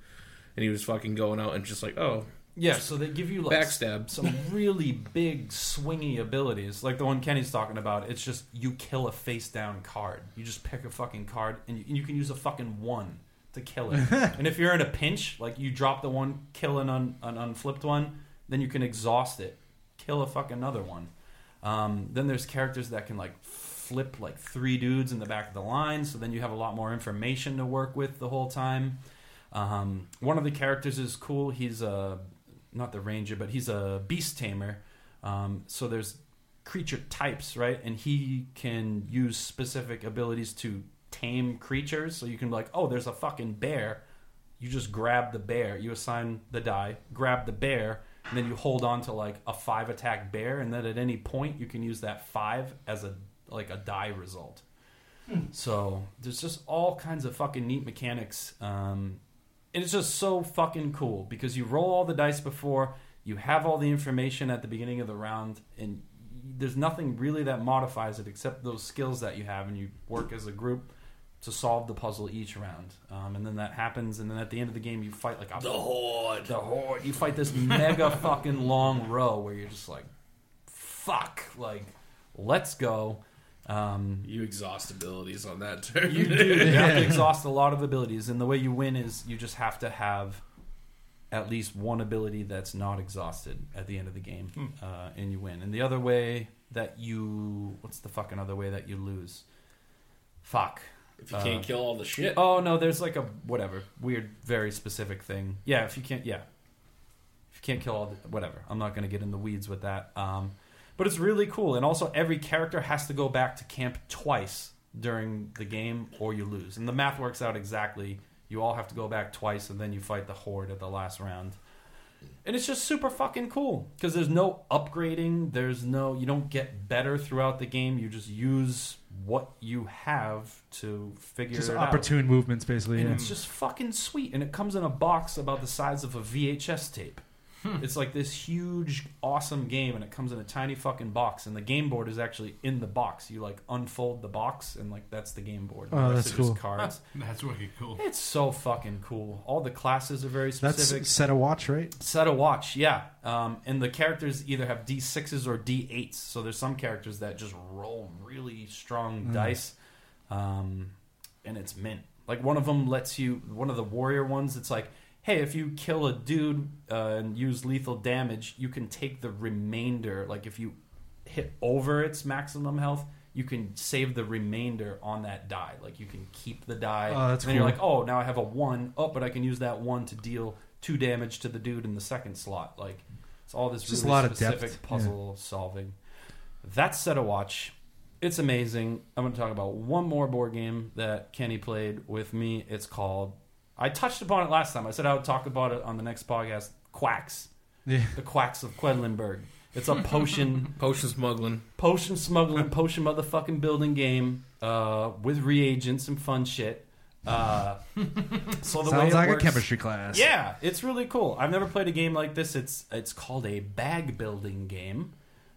and he was fucking going out and just like, oh, Yeah, so they give you like Backstab. some really big swingy abilities, like the one Kenny's talking about. It's just you kill a face down card. You just pick a fucking card, and you, and you can use a fucking one to kill it. *laughs* and if you're in a pinch, like you drop the one, kill an, un, an unflipped one, then you can exhaust it, kill a fucking another one. Um, then there's characters that can like flip like three dudes in the back of the line, so then you have a lot more information to work with the whole time. Um, one of the characters is cool. He's a not the ranger, but he's a beast tamer. Um, so there's creature types, right? And he can use specific abilities to tame creatures. So you can be like, oh, there's a fucking bear. You just grab the bear. You assign the die, grab the bear, and then you hold on to like a five attack bear, and then at any point you can use that five as a like a die result. So there's just all kinds of fucking neat mechanics. Um, and it's just so fucking cool because you roll all the dice before, you have all the information at the beginning of the round, and there's nothing really that modifies it except those skills that you have, and you work as a group to solve the puzzle each round. Um, and then that happens, and then at the end of the game, you fight like a The horde. the horde. You fight this mega fucking long row where you're just like, fuck, like, let's go. Um, You exhaust abilities on that turn. you do. You have to *laughs* exhaust a lot of abilities, and the way you win is you just have to have at least one ability that's not exhausted at the end of the game, uh, and you win. And the other way that you, what's the fucking other way that you lose? Fuck. if you can't Uh, kill all the shit. Oh no, there's like a whatever weird, very specific thing. Yeah, if you can't, yeah, if you can't kill all, the, whatever. I'm not going to get in the weeds with that. Um, but it's really cool, and also every character has to go back to camp twice during the game, or you lose. And the math works out exactly. You all have to go back twice, and then you fight the horde at the last round. And it's just super fucking cool because there's no upgrading. There's no you don't get better throughout the game. You just use what you have to figure Just it out. opportune movements, basically. And yeah. it's just fucking sweet. And it comes in a box about the size of a VHS tape. It's like this huge, awesome game, and it comes in a tiny fucking box. And the game board is actually in the box. You like unfold the box, and like that's the game board. The Oh, that's just cool. Cards. That's wicked cool. It's so fucking cool. All the classes are very specific. That's specific. set a watch, right? Set a watch, yeah. Um, and the characters either have D6s or D8s. So there's some characters that just roll really strong Mm. dice. Um, and it's mint. Like one of them lets you, one of the warrior ones, it's like, hey, if you kill a dude uh, and use lethal damage, you can take the remainder. Like if you hit over its maximum health, you can save the remainder on that die. Like you can keep the die. Oh, that's and then you're like, oh, now I have a one. Oh, but I can use that one to deal two damage to the dude in the second slot. Like it's all this just really a lot of specific depth, puzzle solving. That's set a watch. It's amazing. I'm going to talk about one more board game that Kenny played with me. It's called. I touched upon it last time. I said I would talk about it on the next podcast. Quacks, Yeah. the Quacks of Quedlinburg. It's a potion *laughs* Potion smuggling. potion smuggling, *laughs* potion motherfucking building game uh, with reagents and fun shit. Uh, *laughs* so the Sounds it like works, a chemistry class. Yeah, it's really cool. I've never played a game like this. It's it's called a bag building game.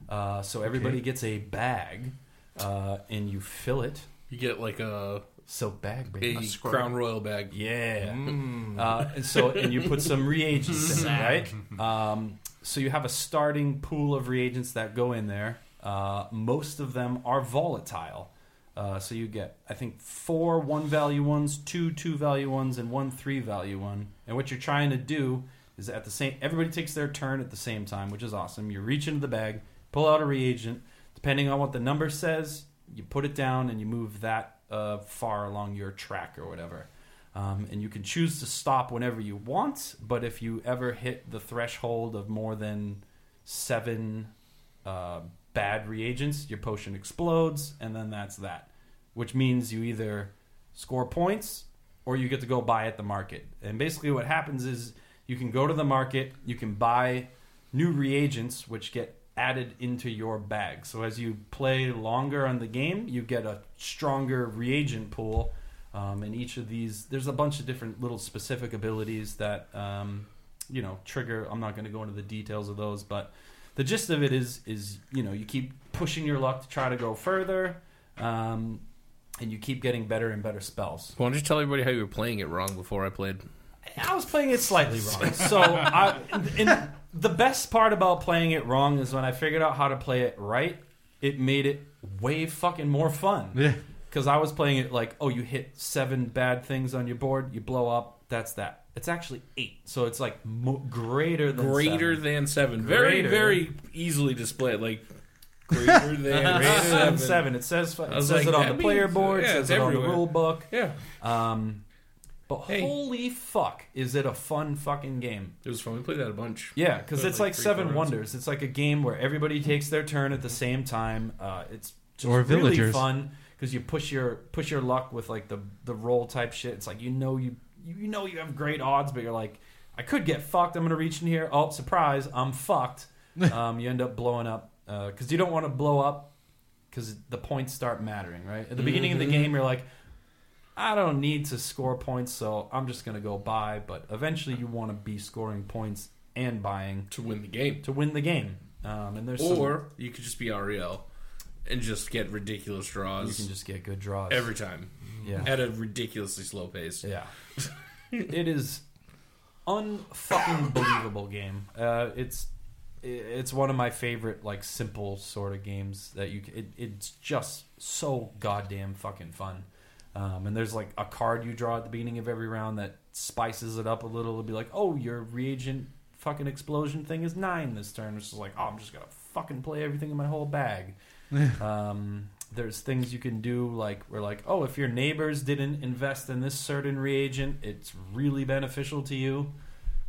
Uh, so everybody Okay. gets a bag, uh, and you fill it. You get like a, Silk bag, a baby. Crown Royal bag. Yeah. Mm. Uh, and so, and you put some reagents in it, right? Um, so you have a starting pool of reagents that go in there. Uh, most of them are volatile. Uh, so you get, I think, four one value ones, two two value ones, and one three value one. And what you're trying to do is at the same, everybody takes their turn at the same time, which is awesome. You reach into the bag, pull out a reagent. Depending on what the number says, you put it down and you move that uh, far along your track or whatever. Um, and you can choose to stop whenever you want, but if you ever hit the threshold of more than seven uh, bad reagents, your potion explodes, and then that's that. Which means you either score points or you get to go buy at the market. And basically, what happens is you can go to the market, you can buy new reagents, which get added into your bag. So as you play longer on the game, you get a stronger reagent pool. Um, and each of these, there's a bunch of different little specific abilities that um, you know trigger. I'm not going to go into the details of those, but the gist of it is is you know you keep pushing your luck to try to go further, um, and you keep getting better and better spells. Why don't you tell everybody how you were playing it wrong before I played? I was playing it slightly wrong. So I, and the best part about playing it wrong is when I figured out how to play it right. It made it way fucking more fun. Yeah. Because I was playing it like, oh, you hit seven bad things on your board, you blow up. That's that. It's actually eight, so it's like mo- greater than Greater seven. than seven. Very, Greater. very easily displayed. Like greater *laughs* than greater seven. than seven. It says it says like, it on the player means- board. yeah, it says it on the rule book. Yeah, Um, but Hey. holy fuck, is it a fun fucking game? it was fun. We played that a bunch. Yeah, because it's like like three, Seven four rounds. Wonders. It's like a game where everybody takes their turn at the same time. Uh, it's just Or really villagers. fun because you push your push your luck with like the the roll type shit. It's like you know you you know you have great odds, but you're like I could get fucked. I'm gonna reach in here. Oh, surprise! I'm fucked. *laughs* um, you end up blowing up because you don't want to blow up because the points start mattering. Right at the beginning of the game, you're like. I don't need to score points, so I'm just going to go buy. But eventually, you want to be scoring points and buying to win the game. to win the game. Um, and there's some- Or you could just be Ariel and just get ridiculous draws. you can just get good draws every time yeah at a ridiculously slow pace. yeah. *laughs* it is unfucking believable game. Uh, it's it's one of my favorite like simple sort of games that you. It, it's just so goddamn fucking fun. Um, and there's like a card you draw at the beginning of every round that spices it up a little. It'll be like, oh, your reagent fucking explosion thing is nine this turn. which is like, oh, I'm just gonna fucking play everything in my whole bag. *laughs* um, there's things you can do like we're like, oh, if your neighbors didn't invest in this certain reagent, it's really beneficial to you.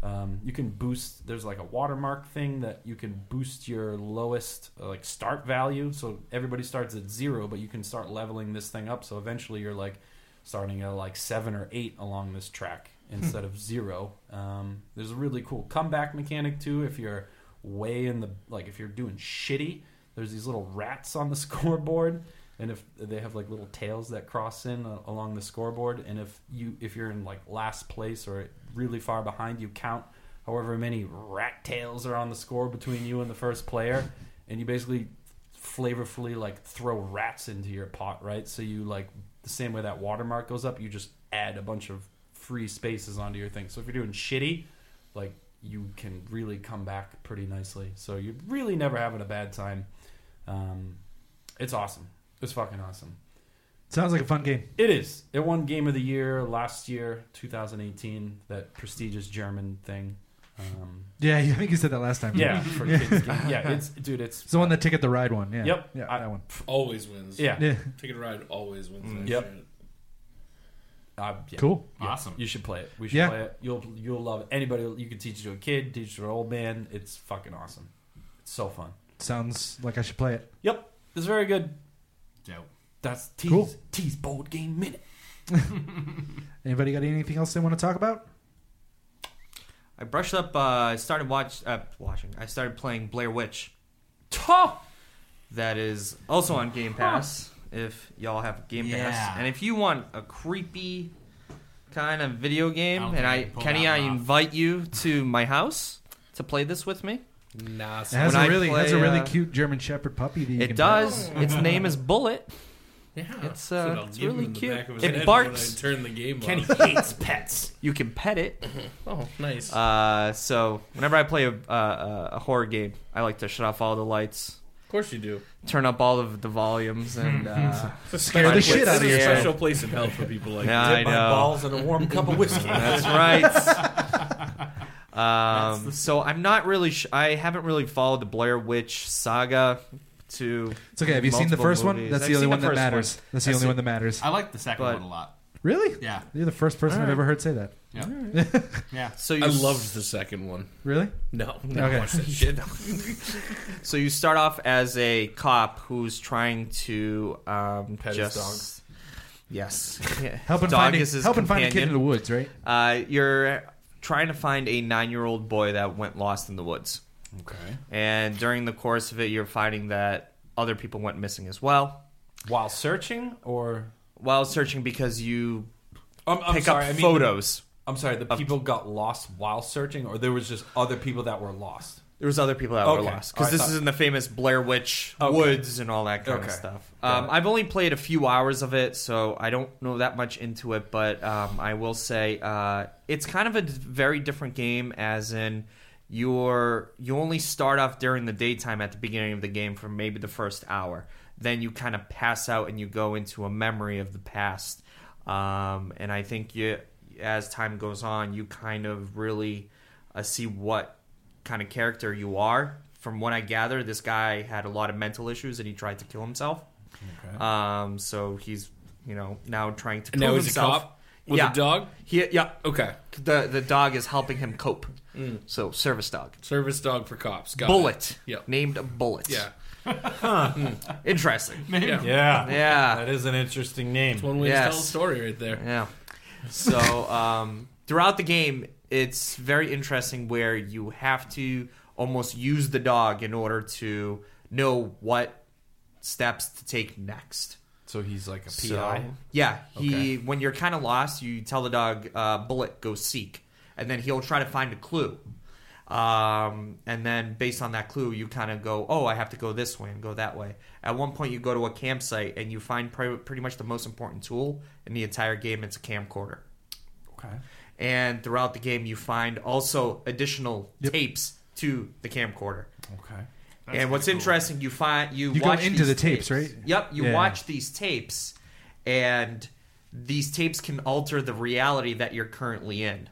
Um, you can boost. There's like a watermark thing that you can boost your lowest uh, like start value. So everybody starts at zero, but you can start leveling this thing up. So eventually you're like starting at like seven or eight along this track instead of zero. Um, there's a really cool comeback mechanic too. If you're way in the like if you're doing shitty, there's these little rats on the *laughs* scoreboard. And if they have like little tails that cross in uh, along the scoreboard, and if you if you're in like last place or really far behind, you count however many rat tails are on the score between you and the first player, and you basically flavorfully like throw rats into your pot, right? So you like the same way that watermark goes up, you just add a bunch of free spaces onto your thing. So if you're doing shitty, like you can really come back pretty nicely. So you're really never having a bad time. Um, it's awesome. It's fucking awesome. Sounds like a fun game. It is. It won Game of the Year last year, 2018. That prestigious German thing. Um, Yeah, I think you said that last time. yeah, *laughs* for kids. Game. Yeah, it's dude. It's It's the one that Ticket the Ride one. Yeah. Yep. Yeah, I- that one. Always wins. yeah. Yeah. Ticket to Ride always wins. Mm. that Yep. shit. Uh, yeah. Cool. Yeah. Awesome. You should play it. We should Yeah. play it. You'll you'll love it. Anybody you can teach it to a kid, teach it to an old man. It's fucking awesome. It's so fun. Sounds like I should play it. Yep. It's very good. Dope. That's T's Cool. T's board game minute. *laughs* Anybody got anything else they want to talk about? I brushed up. Uh, I started watch uh, watching. I started playing Blair Witch. Tough. That is also on Game Pass. If y'all have Game Yeah. Pass, and if you want a creepy kind of video game, I don't and think I I can pull Kenny, that I one off. invite you to my house to play this with me. Nah, It has When a I really has a play, really uh, cute German Shepherd puppy. That you It can does. its name is Bullet. Yeah, It's, uh, what it's really cute. back of his It head barks. I turn the game Kenny off. *laughs* hates pets. You can pet it. *laughs* Oh, nice. Uh, so whenever I play a, uh, a horror game, I like to shut off all the lights, of course you do. turn up all of the volumes, *laughs* and uh, Scare the shit out of you. a Yeah. special place in hell for people like Yeah, that. I Dip my know. balls in a warm cup of whiskey. That's right. um, so I'm not really. Sh- I haven't really followed the Blair Witch saga. To It's okay. Have you seen the multiple first one? movies. That's I've the only seen one that first matters. That's the I've only seen- one that matters. I like the second But- one a lot. Really? Yeah. You're the first person I've Alright. ever heard say that. Yeah. yeah. So you I s- loved the second one. Really? No, no, Okay. watch that shit. *laughs* So you start off as a cop who's trying to um, Pet his just yes, *laughs* Helping Dog find a, is his helping find a kid in the woods, right? Uh, you're trying to find a nine-year-old boy that went lost in the woods, Okay. and during the course of it, you're finding that other people went missing as well. While searching, or While searching, because you I'm, I'm pick sorry, up I mean, photos. I'm sorry. The of- people got lost while searching, or there was just other people that were lost. There was other people that were Okay. lost because this thought- is in the famous Blair Witch Okay. Woods and all that kind Okay. of stuff. Got Um, it. I've only played a few hours of it, so I don't know that much into it. But um, I will say uh, it's kind of a d- very different game, as in you're you only start off during the daytime at the beginning of the game for maybe the first hour. Then you kind of pass out and you go into a memory of the past. Um, and I think you, as time goes on, you kind of really uh, see what kind of character you are. From what I gather, this guy had a lot of mental issues and he tried to kill himself. Okay. Um, so he's you know now trying to And prove now a himself. Cop with Yeah. a dog. He, yeah, Okay, the the dog is helping him cope. Mm. So service dog, service dog for cops. Got Bullet, It. Yep. named Bullet. Yeah. interesting. *laughs* Yeah. yeah. Yeah, That is an interesting name. It's one way Yes. to tell a story right there. Yeah. So um, throughout the game, it's very interesting where you have to almost use the dog in order to know what steps to take next. So he's like a PI. So, yeah, he Okay. when you're kind of lost, you tell the dog, uh, "Bullet, go seek," and then he'll try to find a clue. Um, and then based on that clue, you kind of go, "Oh, I have to go this way and go that way." At one point, you go to a campsite and you find pre- pretty much the most important tool in the entire game. It's a camcorder. Okay. And throughout the game, you find also additional Yep. tapes to the camcorder. Okay. That's and what's cool. interesting, you find you, You go watch into these the tapes, right? Yep, you Yeah. watch these tapes, and these tapes can alter the reality that you're currently in.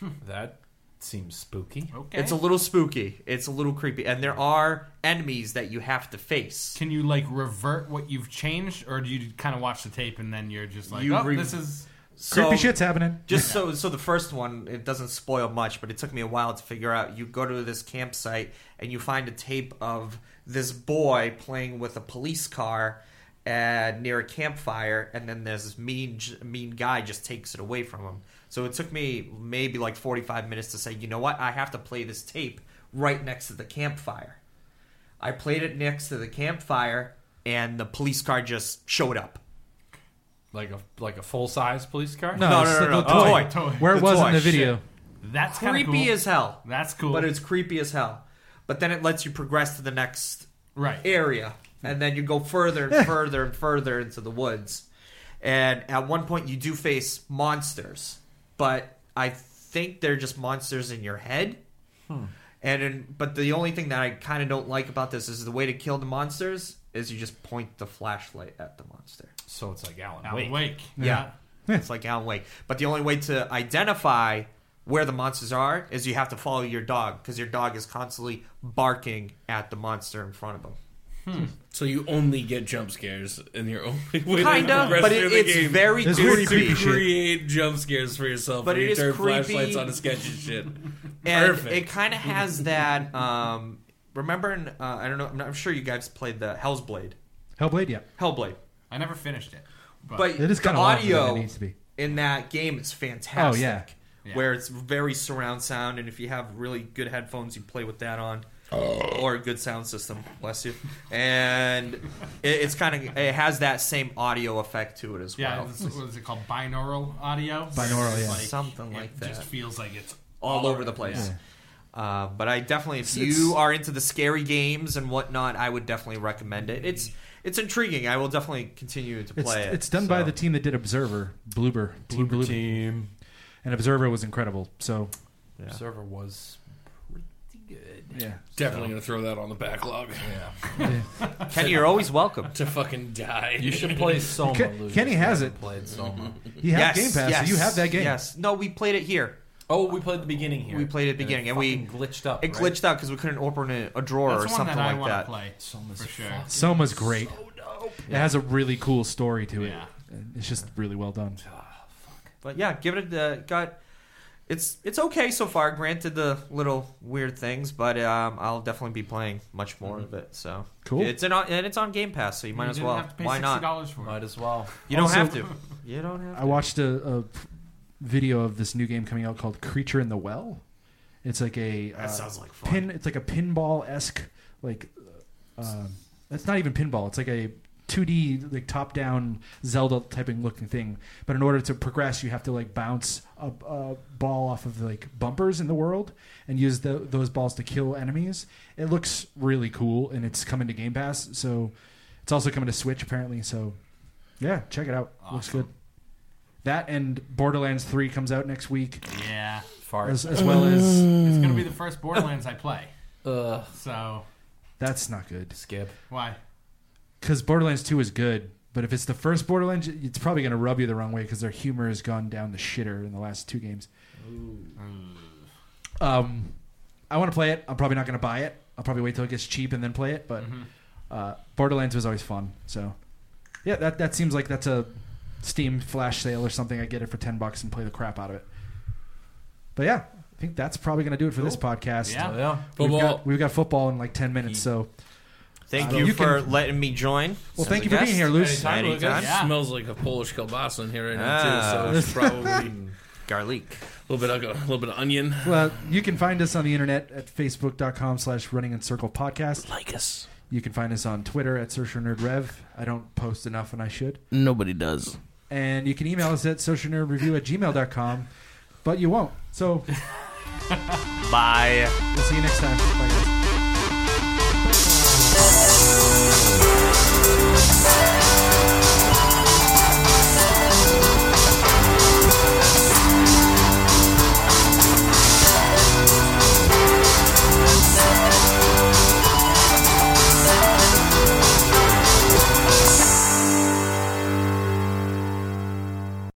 *laughs* That seems spooky. Okay. It's a little spooky. It's a little creepy, and there are enemies that you have to face. Can you like revert what you've changed, or do you kind of watch the tape and then you're just like, You oh, re- this is So, Creepy shit's happening. Just so, *laughs* so the first one, it doesn't spoil much, but it took me a while to figure out. You go to this campsite and you find a tape of this boy playing with a police car uh, near a campfire, and then there's this mean, mean guy just takes it away from him. So it took me maybe like 45 minutes to say, you know what, I have to play this tape right next to the campfire. I played it next to the campfire, and the police car just showed up. Like a like a full size police car. No, No, it's no, no, the no. toy. Oh, toy. Where it The was toy, in the shit. video. that's kinda Creepy cool. as hell. That's cool. But it's creepy as hell. But then it lets you progress to the next right. area, and then you go further and *laughs* further and further into the woods. And at one point, you do face monsters, but I think they're just monsters in your head. Hmm. And in, but the only thing that I kind of don't like about this is the way to kill the monsters is you just point the flashlight at the monster. So it's like Alan, Alan Wake. Wake. Yeah. it's like Alan Wake. But the only way to identify where the monsters are is you have to follow your dog because your dog is constantly barking at the monster in front of him. So you only get jump scares, and your *laughs* only way Kind of, but it, it's game very It's is pretty creepy. to create jump scares for yourself. But when it you is turn creepy. flashlights on to sketchy shit. *laughs* And Perfect. it kind of has that. Um, remember, in, uh, I don't know. I'm, not, I'm sure you guys played the Hell's Blade, Hellblade, yeah. Hellblade. I never finished it. But, But It is the kind of audio It needs to be. in that game is fantastic. Oh, yeah. Yeah. Where it's very surround sound, and if you have really good headphones, you play with that on, oh. or a good sound system. Bless you. And it, it's kind of it has that same audio effect to it as yeah, well. it's- what is it called? Binaural audio. Binaural, It's yeah. Something like that. it that. Just feels like it's all over the place. Yeah. Uh, but I definitely, if It's- you are into the scary games and whatnot, I would definitely recommend it. It's it's intriguing. I will definitely continue to It's, play it. it's done by the team that did Observer, Bloober, Team Bloober Bloober. team. And Observer was incredible. So, Yeah. Server was pretty good. yeah. Definitely gonna throw that on the backlog Yeah. *laughs* Kenny, you're always welcome. to fucking die. You should play Soma. Ken- Kenny has it. Played Soma. He has Game Pass, so you have that game. Yes. No, we played it here. Oh, we played the beginning here. We played at the And beginning, it and we- glitched up. It right? glitched out because we couldn't open a, a drawer That's or one something that I like want that. play Soma's for sure. Soma's great. so dope. It has a really cool story to it. Yeah. It's just really well done. But yeah, give it a uh, got. It's it's okay so far. Granted the little weird things, but um, I'll definitely be playing much more of it. So Cool. It's in on, and it's on Game Pass, so you might You as didn't well. have to pay Why not? $60 for it. Might as well. You don't Also- have to. You don't have. To. I watched a, a video of this new game coming out called Creature in the Well. It's like a That uh, sounds like fun. pin. It's like a pinball esque like. Uh, it's not even pinball. It's like a 2D like top down Zelda typing looking thing. But in order to progress, you have to like bounce a, a ball off of like bumpers in the world and use the, those balls to kill enemies. It looks really cool, and it's coming to Game Pass. So it's also coming to Switch apparently. So yeah, check it out. Looks good. That and Borderlands 3 comes out next week, Yeah, Fart. as, as well as it's gonna be the first Borderlands I play. *laughs* Ugh. So that's not good. Skip. why? because Borderlands 2 is good, but if it's the first Borderlands, it's probably going to rub you the wrong way because their humor has gone down the shitter in the last two games. Um, I want to play it. I'm probably not going to buy it. I'll probably wait till it gets cheap and then play it. But uh, Borderlands was always fun. So yeah, that that seems like that's a Steam flash sale or something. I get it for ten bucks and play the crap out of it. But yeah, I think that's probably going to do it for this podcast. Yeah. Yeah. We've Football. got, we've got football in like ten minutes. So Thank Uh, you, you for can- letting me join. well, as thank a you for being guest. here, Luce. Anytime, It Lucas. Yeah. smells like a Polish kielbasa in here right now Ah. too. So it's probably a *laughs* Garlic. little bit of a little bit of onion. Well, you can find us on the internet at facebook.com slash running in circle podcast. Like us. You can find us on Twitter at Social Nerd Rev. I don't post enough and I should. Nobody does and you can email us at socialnerdreview at gmail.com, but you won't. So. *laughs* Bye. We'll see you next time. Bye, guys.